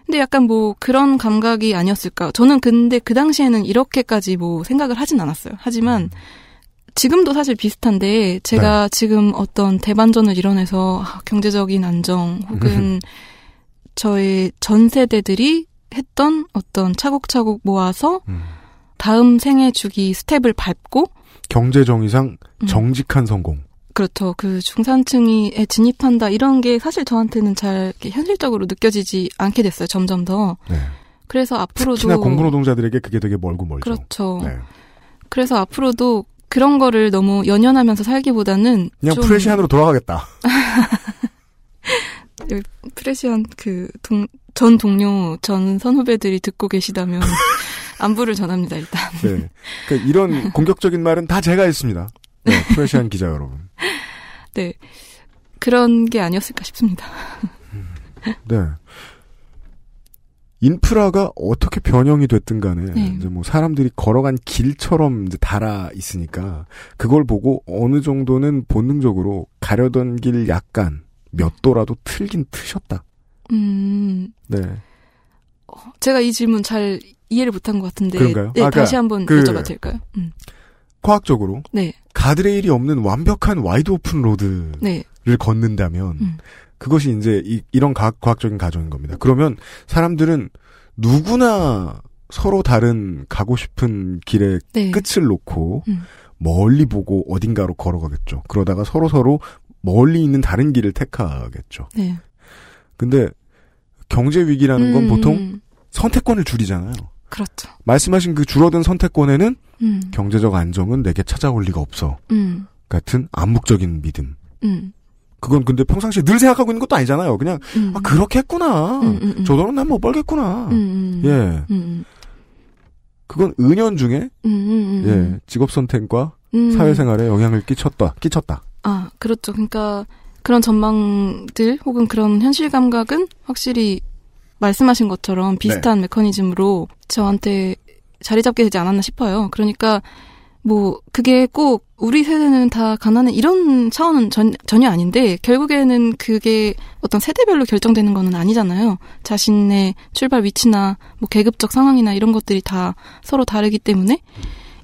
근데 약간 뭐 그런 감각이 아니었을까. 저는 근데 그 당시에는 이렇게까지 뭐 생각을 하진 않았어요. 하지만 지금도 사실 비슷한데 제가 지금 어떤 대반전을 이뤄내서 아, 경제적인 안정 혹은 저의 전 세대들이 했던 어떤 차곡차곡 모아서 다음 생애 주기 스텝을 밟고 경제 정의상 음. 정직한 성공. 그렇죠. 그 중산층이에 진입한다 이런 게 사실 저한테는 잘 현실적으로 느껴지지 않게 됐어요. 점점 더. 네. 그래서 앞으로도 특히나 공부 노동자들에게 그게 되게 멀고 멀죠. 그렇죠. 네. 그래서 앞으로도 그런 거를 너무 연연하면서 살기보다는 그냥 좀 프레시안으로 돌아가겠다. <laughs> 프레시안 그전 동료 전 선후배들이 듣고 계시다면 <laughs> 안부를 전합니다 일단. <laughs> 네. 그러니까 이런 공격적인 말은 다 제가 했습니다. 네, 프레시안 기자 여러분. <laughs> 네 그런 게 아니었을까 싶습니다. 네. 인프라가 어떻게 변형이 됐든 간에 네. 이제 뭐 사람들이 걸어간 길처럼 이제 달아 있으니까 그걸 보고 어느 정도는 본능적으로 가려던 길 약간 몇 도라도 틀긴 트셨다. 음 네. 제가 이 질문 잘 이해를 못한 것 같은데 그런가요? 네, 아, 그러니까 다시 한번 그- 여쭤봐도 될까요? 음. 과학적으로 네. 가드레일이 없는 완벽한 wide open road를 네. 걷는다면 음. 그것이 이제 이, 런 과학, 과학적인 가정인 겁니다. 그러면 사람들은 누구나 서로 다른 가고 싶은 길의 네. 끝을 놓고 음. 멀리 보고 어딘가로 걸어가겠죠. 그러다가 서로 서로 멀리 있는 다른 길을 택하겠죠. 네. 근데 경제 위기라는 건 음, 보통 선택권을 줄이잖아요. 그렇죠. 말씀하신 그 줄어든 선택권에는 음. 경제적 안정은 내게 찾아올 리가 없어. 음. 같은 암묵적인 믿음. 음. 그건 근데 평상시에 늘 생각하고 있는 것도 아니잖아요. 그냥 음. 아 그렇게 했구나. 음, 음, 음. 저 돈은 난 못 벌겠구나. 예. 그건 은연 중에 음, 음, 음. 예 직업 선택과 음. 사회생활에 영향을 끼쳤다. 끼쳤다. 아, 그렇죠. 그러니까 그런 전망들 혹은 그런 현실 감각은 확실히 말씀하신 것처럼 비슷한 메커니즘으로 저한테 자리 잡게 되지 않았나 싶어요. 그러니까 뭐 그게 꼭 우리 세대는 다 가난해 이런 차원은 전, 전혀 아닌데 결국에는 그게 어떤 세대별로 결정되는 거는 아니잖아요. 자신의 출발 위치나 뭐 계급적 상황이나 이런 것들이 다 서로 다르기 때문에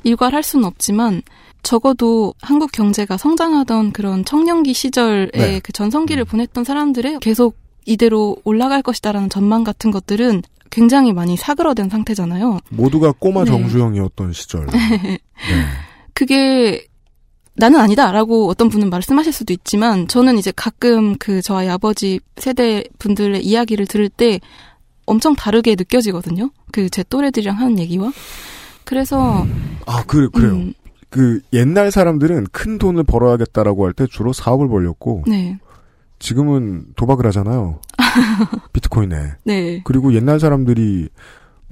일괄 할 수는 없지만 적어도 한국 경제가 성장하던 그런 청년기 시절에 네. 그 전성기를 보냈던 사람들의 계속 이대로 올라갈 것이다라는 전망 같은 것들은 굉장히 많이 사그러든 상태잖아요. 모두가 꼬마 네. 정주영이었던 시절. <laughs> 네. 그게 나는 아니다라고 어떤 분은 말씀하실 수도 있지만 저는 이제 가끔 그 저희 아버지 세대 분들의 이야기를 들을 때 엄청 다르게 느껴지거든요. 그 제 또래들이랑 하는 얘기와 그래서 아, 그, 그래요. 음. 그, 옛날 사람들은 큰 돈을 벌어야겠다라고 할 때 주로 사업을 벌렸고, 네. 지금은 도박을 하잖아요. <laughs> 비트코인에. 네. 그리고 옛날 사람들이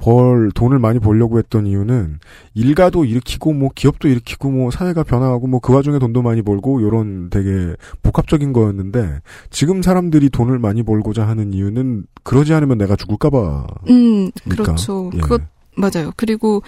벌, 돈을 많이 벌려고 했던 이유는 일가도 일으키고 뭐 기업도 일으키고 뭐 사회가 변화하고 뭐 그 와중에 돈도 많이 벌고 요런 되게 복합적인 거였는데 지금 사람들이 돈을 많이 벌고자 하는 이유는 그러지 않으면 내가 죽을까 봐. 음, 그러니까, 그렇죠. 예. 그것 맞아요. 그리고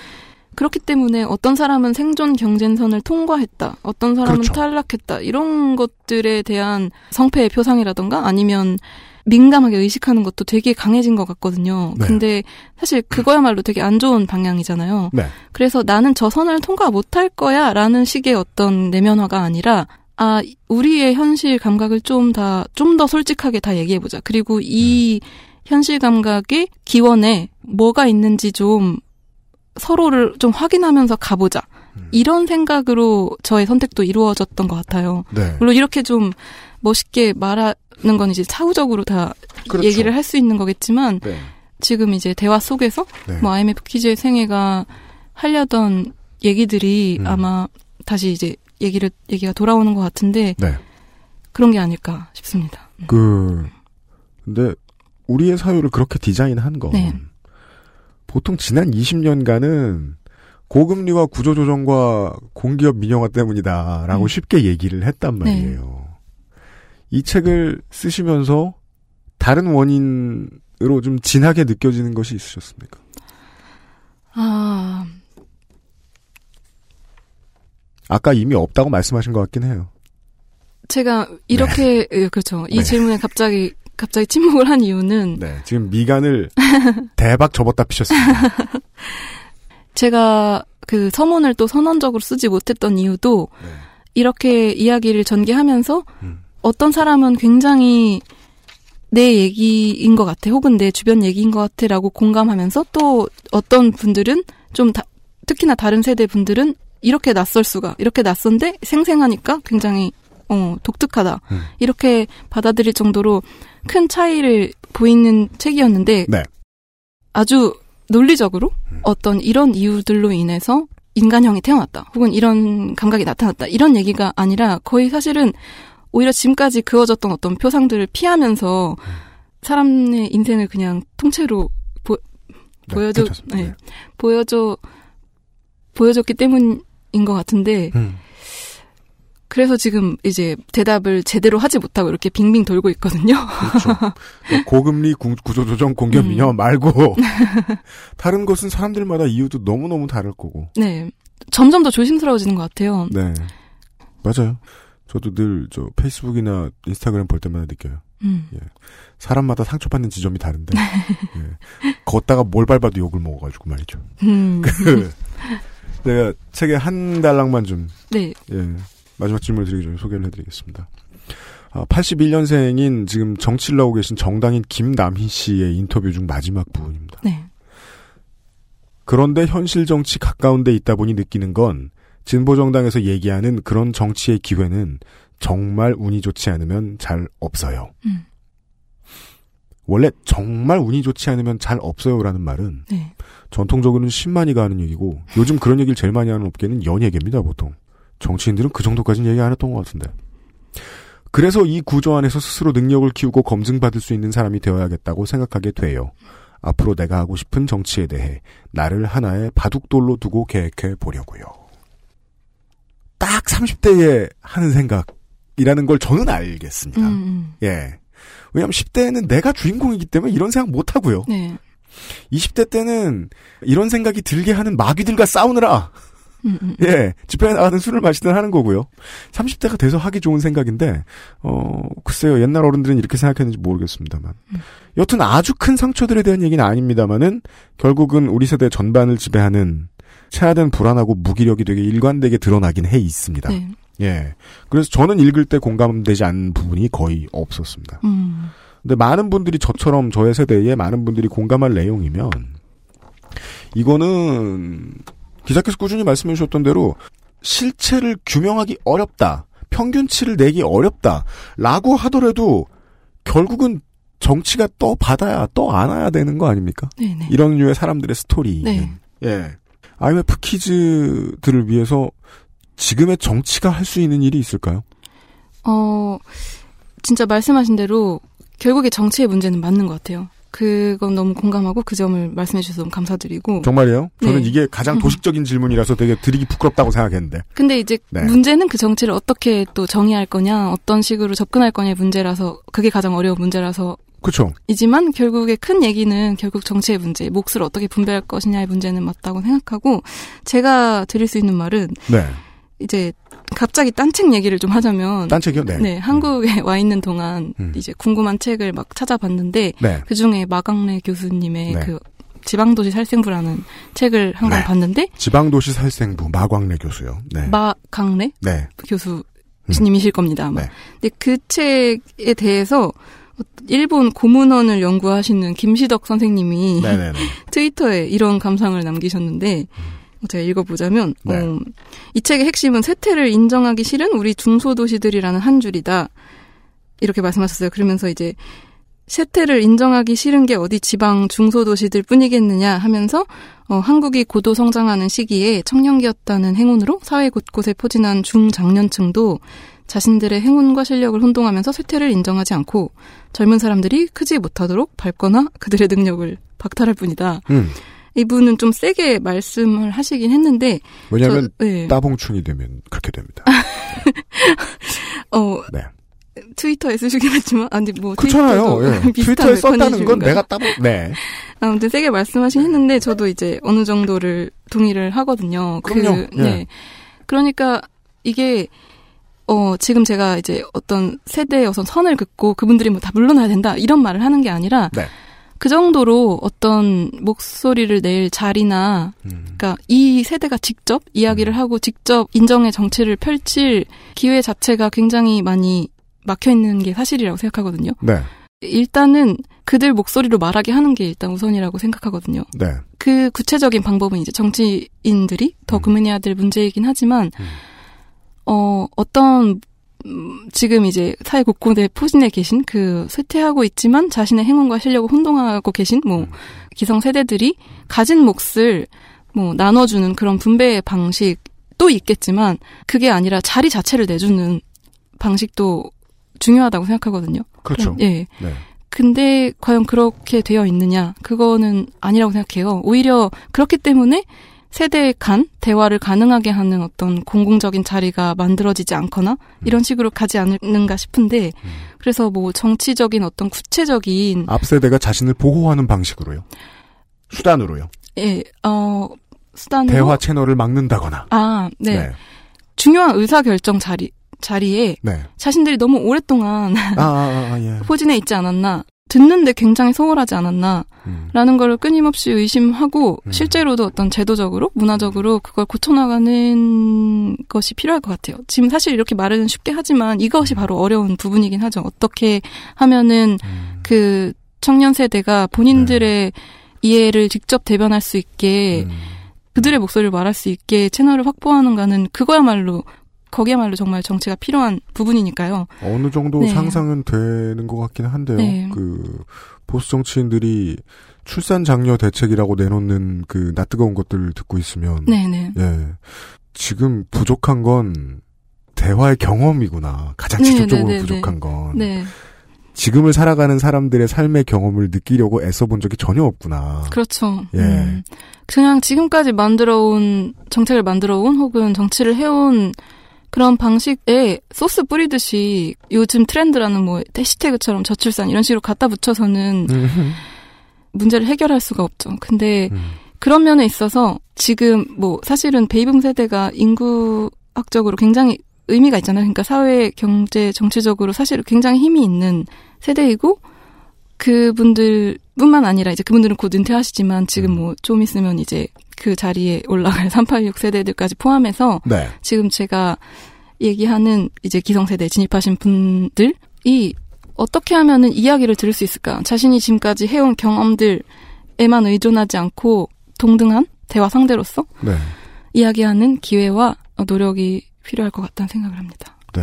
그렇기 때문에 어떤 사람은 생존 경쟁선을 통과했다. 어떤 사람은 그렇죠. 탈락했다. 이런 것들에 대한 성패의 표상이라던가 아니면 민감하게 의식하는 것도 되게 강해진 것 같거든요. 네. 근데 사실 그거야말로 되게 안 좋은 방향이잖아요. 네. 그래서 나는 저 선을 통과 못할 거야 라는 식의 어떤 내면화가 아니라 아, 우리의 현실 감각을 좀 다, 좀 더 솔직하게 다 얘기해보자. 그리고 이 현실 감각의 기원에 뭐가 있는지 좀 서로를 좀 확인하면서 가보자. 이런 생각으로 저의 선택도 이루어졌던 것 같아요. 네. 물론 이렇게 좀 멋있게 말하는 건 이제 사후적으로 다 그렇죠. 얘기를 할 수 있는 거겠지만 네. 지금 이제 대화 속에서 네. 뭐 IMF 퀴즈의 생애가 하려던 얘기들이 음. 아마 다시 이제 얘기를 얘기가 돌아오는 것 같은데 네. 그런 게 아닐까 싶습니다. 그, 근데 우리의 사회를 그렇게 디자인한 건 네. 보통 지난 20년간은 고금리와 구조조정과 공기업 민영화 때문이다라고 음. 쉽게 얘기를 했단 말이에요. 이 책을 쓰시면서 다른 원인으로 좀 진하게 느껴지는 것이 있으셨습니까? 아, 아까 이미 없다고 말씀하신 것 같긴 해요. 제가 이렇게 예, 그렇죠. 이 네. 질문에 갑자기 갑자기 침묵을 한 이유는 네, 지금 미간을 <laughs> 대박 접었다 피셨습니다. <laughs> 제가 그 서문을 또 선언적으로 쓰지 못했던 이유도 네. 이렇게 이야기를 전개하면서 어떤 사람은 굉장히 내 얘기인 것 같아, 혹은 내 주변 얘기인 것 같아라고 공감하면서 또 어떤 분들은 좀 다- 특히나 다른 세대 분들은 이렇게 낯설 수가, 이렇게 낯선데 생생하니까 굉장히 어, 독특하다. 이렇게 받아들일 정도로 큰 차이를 보이는 책이었는데 네. 아주 논리적으로 어떤 이런 이유들로 인해서 인간형이 태어났다. 혹은 이런 감각이 나타났다. 이런 얘기가 아니라 거의 사실은 오히려 지금까지 그어졌던 어떤 표상들을 피하면서 사람의 인생을 그냥 통째로 보, 보여줘, 괜찮습니다. 네, 보여줘, 보여줬기 때문인 것 같은데, 음. 그래서 지금 이제 대답을 제대로 하지 못하고 이렇게 빙빙 돌고 있거든요. 뭐 고금리 구- 구조조정 공기업 음. 말고 다른 것은 사람들마다 이유도 너무너무 다를 거고. 네. 점점 더 조심스러워지는 것 같아요. 네. 맞아요. 저도 늘 저 페이스북이나 인스타그램 볼 때마다 느껴요. 음. 예. 사람마다 상처받는 지점이 다른데 예. 걷다가 뭘 밟아도 욕을 먹어가지고 말이죠. 음. <laughs> 그 내가 책에 한 달락만 좀 네. 예, 마지막 질문을 드리기 전에 소개를 해드리겠습니다. 아, 81년생인 지금 정치를 하고 계신 정당인 김남희 씨의 인터뷰 중 마지막 부분입니다. 네. 그런데 현실 정치 가까운 데 있다 보니 느끼는 건 진보정당에서 얘기하는 그런 정치의 기회는 정말 운이 좋지 않으면 잘 없어요. 음. 원래 정말 운이 좋지 않으면 잘 없어요라는 말은 네. 전통적으로는 신만이가 하는 얘기고 요즘 그런 얘기를 제일 많이 하는 업계는 연예계입니다 보통 정치인들은 그 정도까지는 얘기 안 했던 것 같은데. 그래서 이 구조 안에서 스스로 능력을 키우고 검증받을 수 있는 사람이 되어야겠다고 생각하게 돼요. 앞으로 내가 하고 싶은 정치에 대해 나를 하나의 바둑돌로 두고 계획해 보려고요. 딱 30대에 하는 생각이라는 걸 저는 알겠습니다. 음, 예. 왜냐하면 10대에는 내가 주인공이기 때문에 이런 생각 못 하고요. 네. 20대 때는 이런 생각이 들게 하는 마귀들과 싸우느라 음, 음. 예 집회에 나가든 술을 마시든 하는 거고요. 30대가 돼서 하기 좋은 생각인데 어 글쎄요 옛날 어른들은 이렇게 생각했는지 모르겠습니다만 여튼 아주 큰 상처들에 대한 얘기는 아닙니다만은 결국은 우리 세대 전반을 지배하는 체화된 불안하고 무기력이 되게 일관되게 드러나긴 해 있습니다. 네. 예 그래서 저는 읽을 때 공감되지 않는 부분이 거의 없었습니다. 음. 근데 많은 분들이 저처럼 저의 세대에 많은 분들이 공감할 내용이면 이거는 기자께서 꾸준히 말씀해 주셨던 대로 실체를 규명하기 어렵다. 평균치를 내기 어렵다. 라고 하더라도 결국은 정치가 떠 받아야 떠 안아야 되는 거 아닙니까? 네네. 이런 류의 사람들의 스토리. 네. 예. IMF 키즈들을 위해서 지금의 정치가 할 수 있는 일이 있을까요? 어, 진짜 말씀하신 대로 결국에 정치의 문제는 맞는 것 같아요. 그건 너무 공감하고 그 점을 말씀해 주셔서 너무 감사드리고. 정말이에요? 저는 네. 이게 가장 도식적인 질문이라서 되게 드리기 부끄럽다고 생각했는데. 근데 이제 네. 문제는 그 정치를 어떻게 또 정의할 거냐, 어떤 식으로 접근할 거냐의 문제라서 그게 가장 어려운 문제라서 그렇죠. 이지만 결국에 큰 얘기는 결국 정치의 문제, 몫을 어떻게 분배할 것이냐의 문제는 맞다고 생각하고 제가 드릴 수 있는 말은 네. 이제 갑자기 딴 책 얘기를 좀 하자면 딴 책이요? 네. 한국에 와 있는 동안 이제 궁금한 책을 막 찾아봤는데 네. 그 중에 마강래 교수님의 네. 그 지방도시 살생부라는 책을 한권 네. 봤는데 지방도시 살생부 마광래 교수요. 네. 마강래 네. 교수님이실 겁니다. 아마. 네. 근데 그 책에 대해서 일본 고문원을 연구하시는 김시덕 선생님이 네네네. <laughs> 트위터에 이런 감상을 남기셨는데 제가 읽어보자면 네. 어, 이 책의 핵심은 세태를 인정하기 싫은 우리 중소도시들이라는 한 줄이다 이렇게 말씀하셨어요. 그러면서 이제 세태를 인정하기 싫은 게 어디 지방 중소도시들 뿐이겠느냐 하면서 어, 한국이 고도 성장하는 시기에 청년기였다는 행운으로 사회 곳곳에 포진한 중장년층도 자신들의 행운과 실력을 혼동하면서 쇠퇴를 인정하지 않고 젊은 사람들이 크지 못하도록 밟거나 그들의 능력을 박탈할 뿐이다. 음. 이분은 좀 세게 말씀을 하시긴 했는데 왜냐하면 저- 네. 따봉충이 되면 그렇게 됩니다. <laughs> 어 네. 트위터에 쓰시긴 했지만 아니 뭐 그렇잖아요. 예. 트위터에 썼다는 건? 내가 따봉. 네. 아무튼 세게 말씀하신 했는데 저도 이제 어느 정도를 동의를 하거든요. 그럼요. 그, 네. 예. 그러니까 이게 어 지금 제가 이제 어떤 세대의 어떤 선을 긋고 그분들이 뭐 다 물러나야 된다 이런 말을 하는 게 아니라 네. 그 정도로 어떤 목소리를 낼 자리나 음. 그러니까 이 세대가 직접 이야기를 하고 직접 인정의 정치를 펼칠 기회 자체가 굉장히 많이 막혀 있는 게 사실이라고 생각하거든요. 네. 일단은 그들 목소리로 말하게 하는 게 일단 우선이라고 생각하거든요. 네. 그 구체적인 방법은 이제 정치인들이 더 고민해야 될 문제이긴 하지만, 어, 어떤, 음, 지금 이제 사회 곳곳에 포진해 계신 그 쇠퇴하고 있지만 자신의 행운과 실력을 혼동하고 계신 뭐 기성 세대들이 가진 몫을 뭐 나눠주는 그런 분배 방식도 있겠지만 그게 아니라 자리 자체를 내주는 방식도 중요하다고 생각하거든요. 그렇죠. 그럼, 예. 네. 근데 과연 그렇게 되어 있느냐? 그거는 아니라고 생각해요. 오히려 그렇기 때문에 세대 간 대화를 가능하게 하는 어떤 공공적인 자리가 만들어지지 않거나 이런 식으로 가지 않는가 싶은데 그래서 뭐 정치적인 어떤 구체적인 앞 세대가 자신을 보호하는 방식으로요. 수단으로요. 예, 어, 수단으로 대화 채널을 막는다거나. 아, 네. 네. 중요한 의사 결정 자리 자리에 네. 자신들이 너무 오랫동안 아, 아, 아, 아, 예. <laughs> 포진해 있지 않았나. 듣는데 굉장히 소홀하지 않았나. 음. 라는 걸 끊임없이 의심하고 실제로도 어떤 제도적으로 문화적으로 그걸 고쳐나가는 것이 필요할 것 같아요. 지금 사실 이렇게 말은 쉽게 하지만 이것이 바로 어려운 부분이긴 하죠. 어떻게 하면은 그 청년 세대가 본인들의 이해를 직접 대변할 수 있게 그들의 목소리를 말할 수 있게 채널을 확보하는가는 그거야말로 거기야말로 정말 정치가 필요한 부분이니까요. 어느 정도 네. 상상은 되는 것 같긴 한데요. 네. 그 보수 정치인들이 출산 장려 대책이라고 내놓는 그 낯뜨거운 것들을 듣고 있으면 네네. 예. 지금 부족한 건 대화의 경험이구나. 가장 네, 직접적으로 네, 네, 부족한 네. 건. 네. 지금을 살아가는 사람들의 삶의 경험을 느끼려고 애써본 적이 전혀 없구나. 그렇죠. 예. 음. 그냥 지금까지 만들어온 정책을 만들어온 혹은 정치를 해온 그런 방식에 소스 뿌리듯이 요즘 트렌드라는 뭐 해시태그처럼 저출산 이런 식으로 갖다 붙여서는 문제를 해결할 수가 없죠. 근데 그런 면에 있어서 지금 뭐 사실은 베이붐 세대가 인구학적으로 굉장히 의미가 있잖아요. 그러니까 사회, 경제, 정치적으로 사실 굉장히 힘이 있는 세대이고 그분들뿐만 아니라 이제 그분들은 곧 은퇴하시지만 지금 뭐 좀 있으면 이제 그 자리에 올라갈 <laughs> 386 세대들까지 포함해서 네. 지금 제가 얘기하는 이제 기성세대 진입하신 분들이 어떻게 하면은 이야기를 들을 수 있을까? 자신이 지금까지 해온 경험들에만 의존하지 않고 동등한 대화 상대로서 네. 이야기하는 기회와 노력이 필요할 것 같다는 생각을 합니다. 네.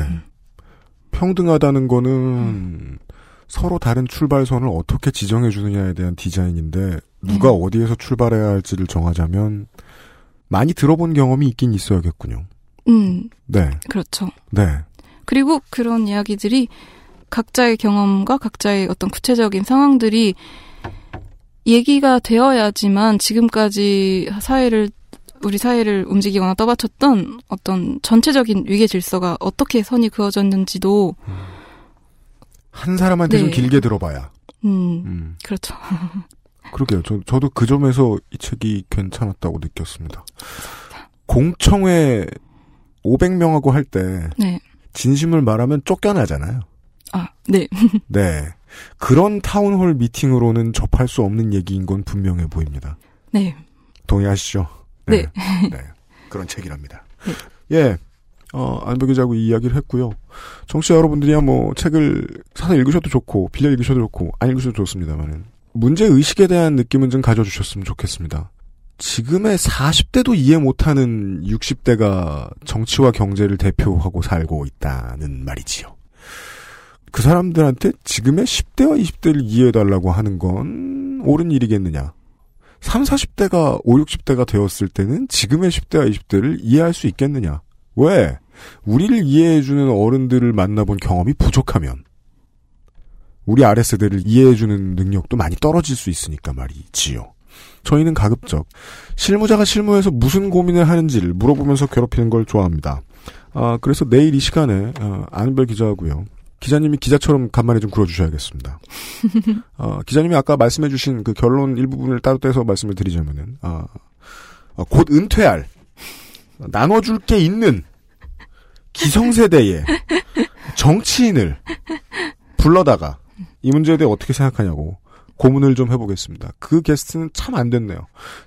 평등하다는 거는 서로 다른 출발선을 어떻게 지정해 주느냐에 대한 디자인인데 누가 어디에서 출발해야 할지를 정하자면 많이 들어본 경험이 있긴 있어야겠군요. 음, 네. 그렇죠. 네. 그리고 그런 이야기들이 각자의 경험과 각자의 어떤 구체적인 상황들이 얘기가 되어야지만 지금까지 사회를 우리 사회를 움직이거나 떠받쳤던 어떤 전체적인 위계 질서가 어떻게 선이 그어졌는지도 한 사람한테 좀 네. 길게 들어봐야. 음, 그렇죠. <laughs> 그러게요. 저, 저도 그 점에서 이 책이 괜찮았다고 느꼈습니다. 공청회 500명하고 할때 네. 진심을 말하면 쫓겨나잖아요. 아, 네. <laughs> 네. 그런 타운홀 미팅으로는 접할 수 없는 얘기인 건 분명해 보입니다. 네. 동의하시죠? 네. 네. <laughs> 그런 책이랍니다. 예. 어, 안은별 기자하고 이 이야기를 했고요. 청취자 여러분들이야 뭐 책을 사서 읽으셔도 좋고 빌려 읽으셔도 좋고 안 읽으셔도 좋습니다만은 문제 의식에 대한 느낌은 좀 가져주셨으면 좋겠습니다. 지금의 40대도 이해 못하는 60대가 정치와 경제를 대표하고 살고 있다는 말이지요. 그 사람들한테 지금의 10대와 20대를 이해해달라고 하는 건 옳은 일이겠느냐. 3, 40대가 5, 60대가 되었을 때는 지금의 10대와 20대를 이해할 수 있겠느냐. 왜? 우리를 이해해주는 어른들을 만나본 경험이 부족하면 우리 아랫세대를 이해해주는 능력도 많이 떨어질 수 있으니까 말이지요. 저희는 가급적 실무자가 실무에서 무슨 고민을 하는지를 물어보면서 괴롭히는 걸 좋아합니다. 아, 그래서 내일 이 시간에 어, 안별 기자하고요. 기자님이 기자처럼 간만에 좀 굴어주셔야겠습니다. 어, 기자님이 아까 말씀해주신 그 결론 일부분을 따로 떼서 말씀을 드리자면은 아, 어, 곧 은퇴할 나눠줄 게 있는 기성세대의 정치인을 불러다가 이 문제에 대해 어떻게 생각하냐고 고문을 좀 해보겠습니다. 그 게스트는 참 안 됐네요.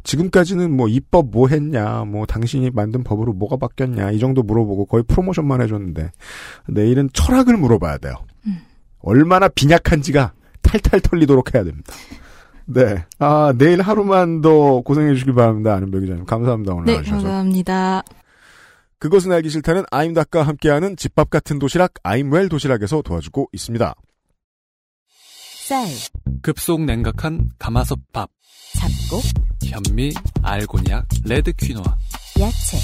지금까지는 뭐 입법 뭐 했냐, 뭐 당신이 만든 법으로 뭐가 바뀌었냐 이 정도 물어보고 거의 프로모션만 해줬는데 내일은 철학을 물어봐야 돼요. 얼마나 빈약한지가 탈탈 털리도록 해야 됩니다. 네. 아, 내일 하루만 더 고생해 주시길 바랍니다. 아는 배 기자님. 감사합니다. 오늘 네, 나와주셔서. 감사합니다. 그것은 알기 싫다는 아임닭과 함께하는 집밥 같은 도시락 아임웰 도시락에서 도와주고 있습니다. 쌀, 급속 냉각한 가마솥 밥, 잡곡, 현미, 알곤약, 레드 퀴노아, 야채,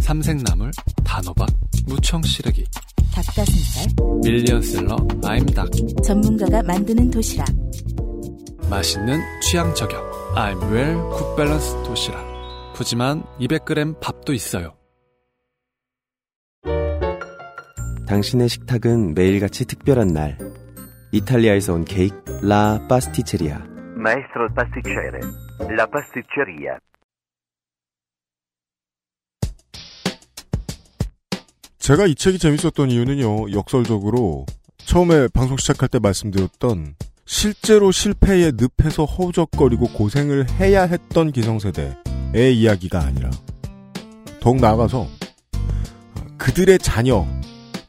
삼색나물, 단호박, 무청 시래기, 닭가슴살, 밀리언셀러 아임닭, 전문가가 만드는 도시락. 맛있는 취향 저격. 아임웰 굿밸런스 도시락. 푸짐한 200g 밥도 있어요. 당신의 식탁은 매일같이 특별한 날. 이탈리아에서 온 케이크 라 파스티체리아. Maestro pasticcere. La pasticceria. 제가 이 책이 재밌었던 이유는요, 역설적으로 처음에 방송 시작할 때 말씀드렸던 실제로 실패에 늪에서 허우적거리고 고생을 해야 했던 기성세대의 이야기가 아니라 더욱 나아가서 그들의 자녀,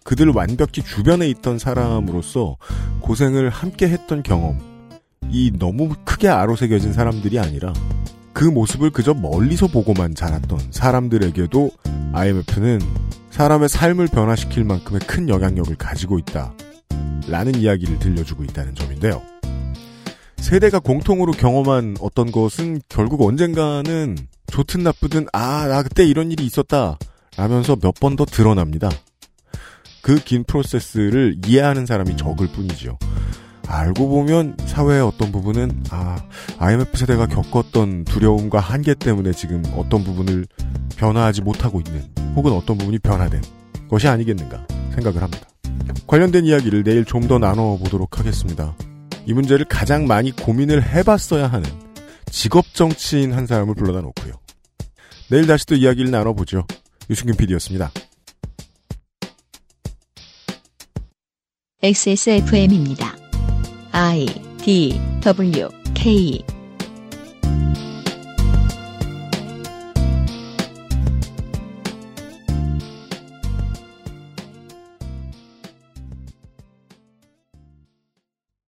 그들 완벽히 주변에 있던 사람으로서 고생을 함께 했던 경험, 이 너무 크게 아로새겨진 사람들이 아니라 그 모습을 그저 멀리서 보고만 자랐던 사람들에게도 IMF는 사람의 삶을 변화시킬 만큼의 큰 영향력을 가지고 있다. 라는 이야기를 들려주고 있다는 점인데요. 세대가 공통으로 경험한 어떤 것은 결국 언젠가는 좋든 나쁘든 아, 나 그때 이런 일이 있었다. 라면서 몇 번 더 드러납니다. 그 긴 프로세스를 이해하는 사람이 적을 뿐이죠. 알고 보면 사회의 어떤 부분은 아 IMF 세대가 겪었던 두려움과 한계 때문에 지금 어떤 부분을 변화하지 못하고 있는 혹은 어떤 부분이 변화된 것이 아니겠는가 생각을 합니다. 관련된 이야기를 내일 좀 더 나눠보도록 하겠습니다. 이 문제를 가장 많이 고민을 해봤어야 하는 직업 정치인 한 사람을 불러다 놓고요. 내일 다시 또 이야기를 나눠보죠. 유승균 PD였습니다. XSFM입니다. I D W K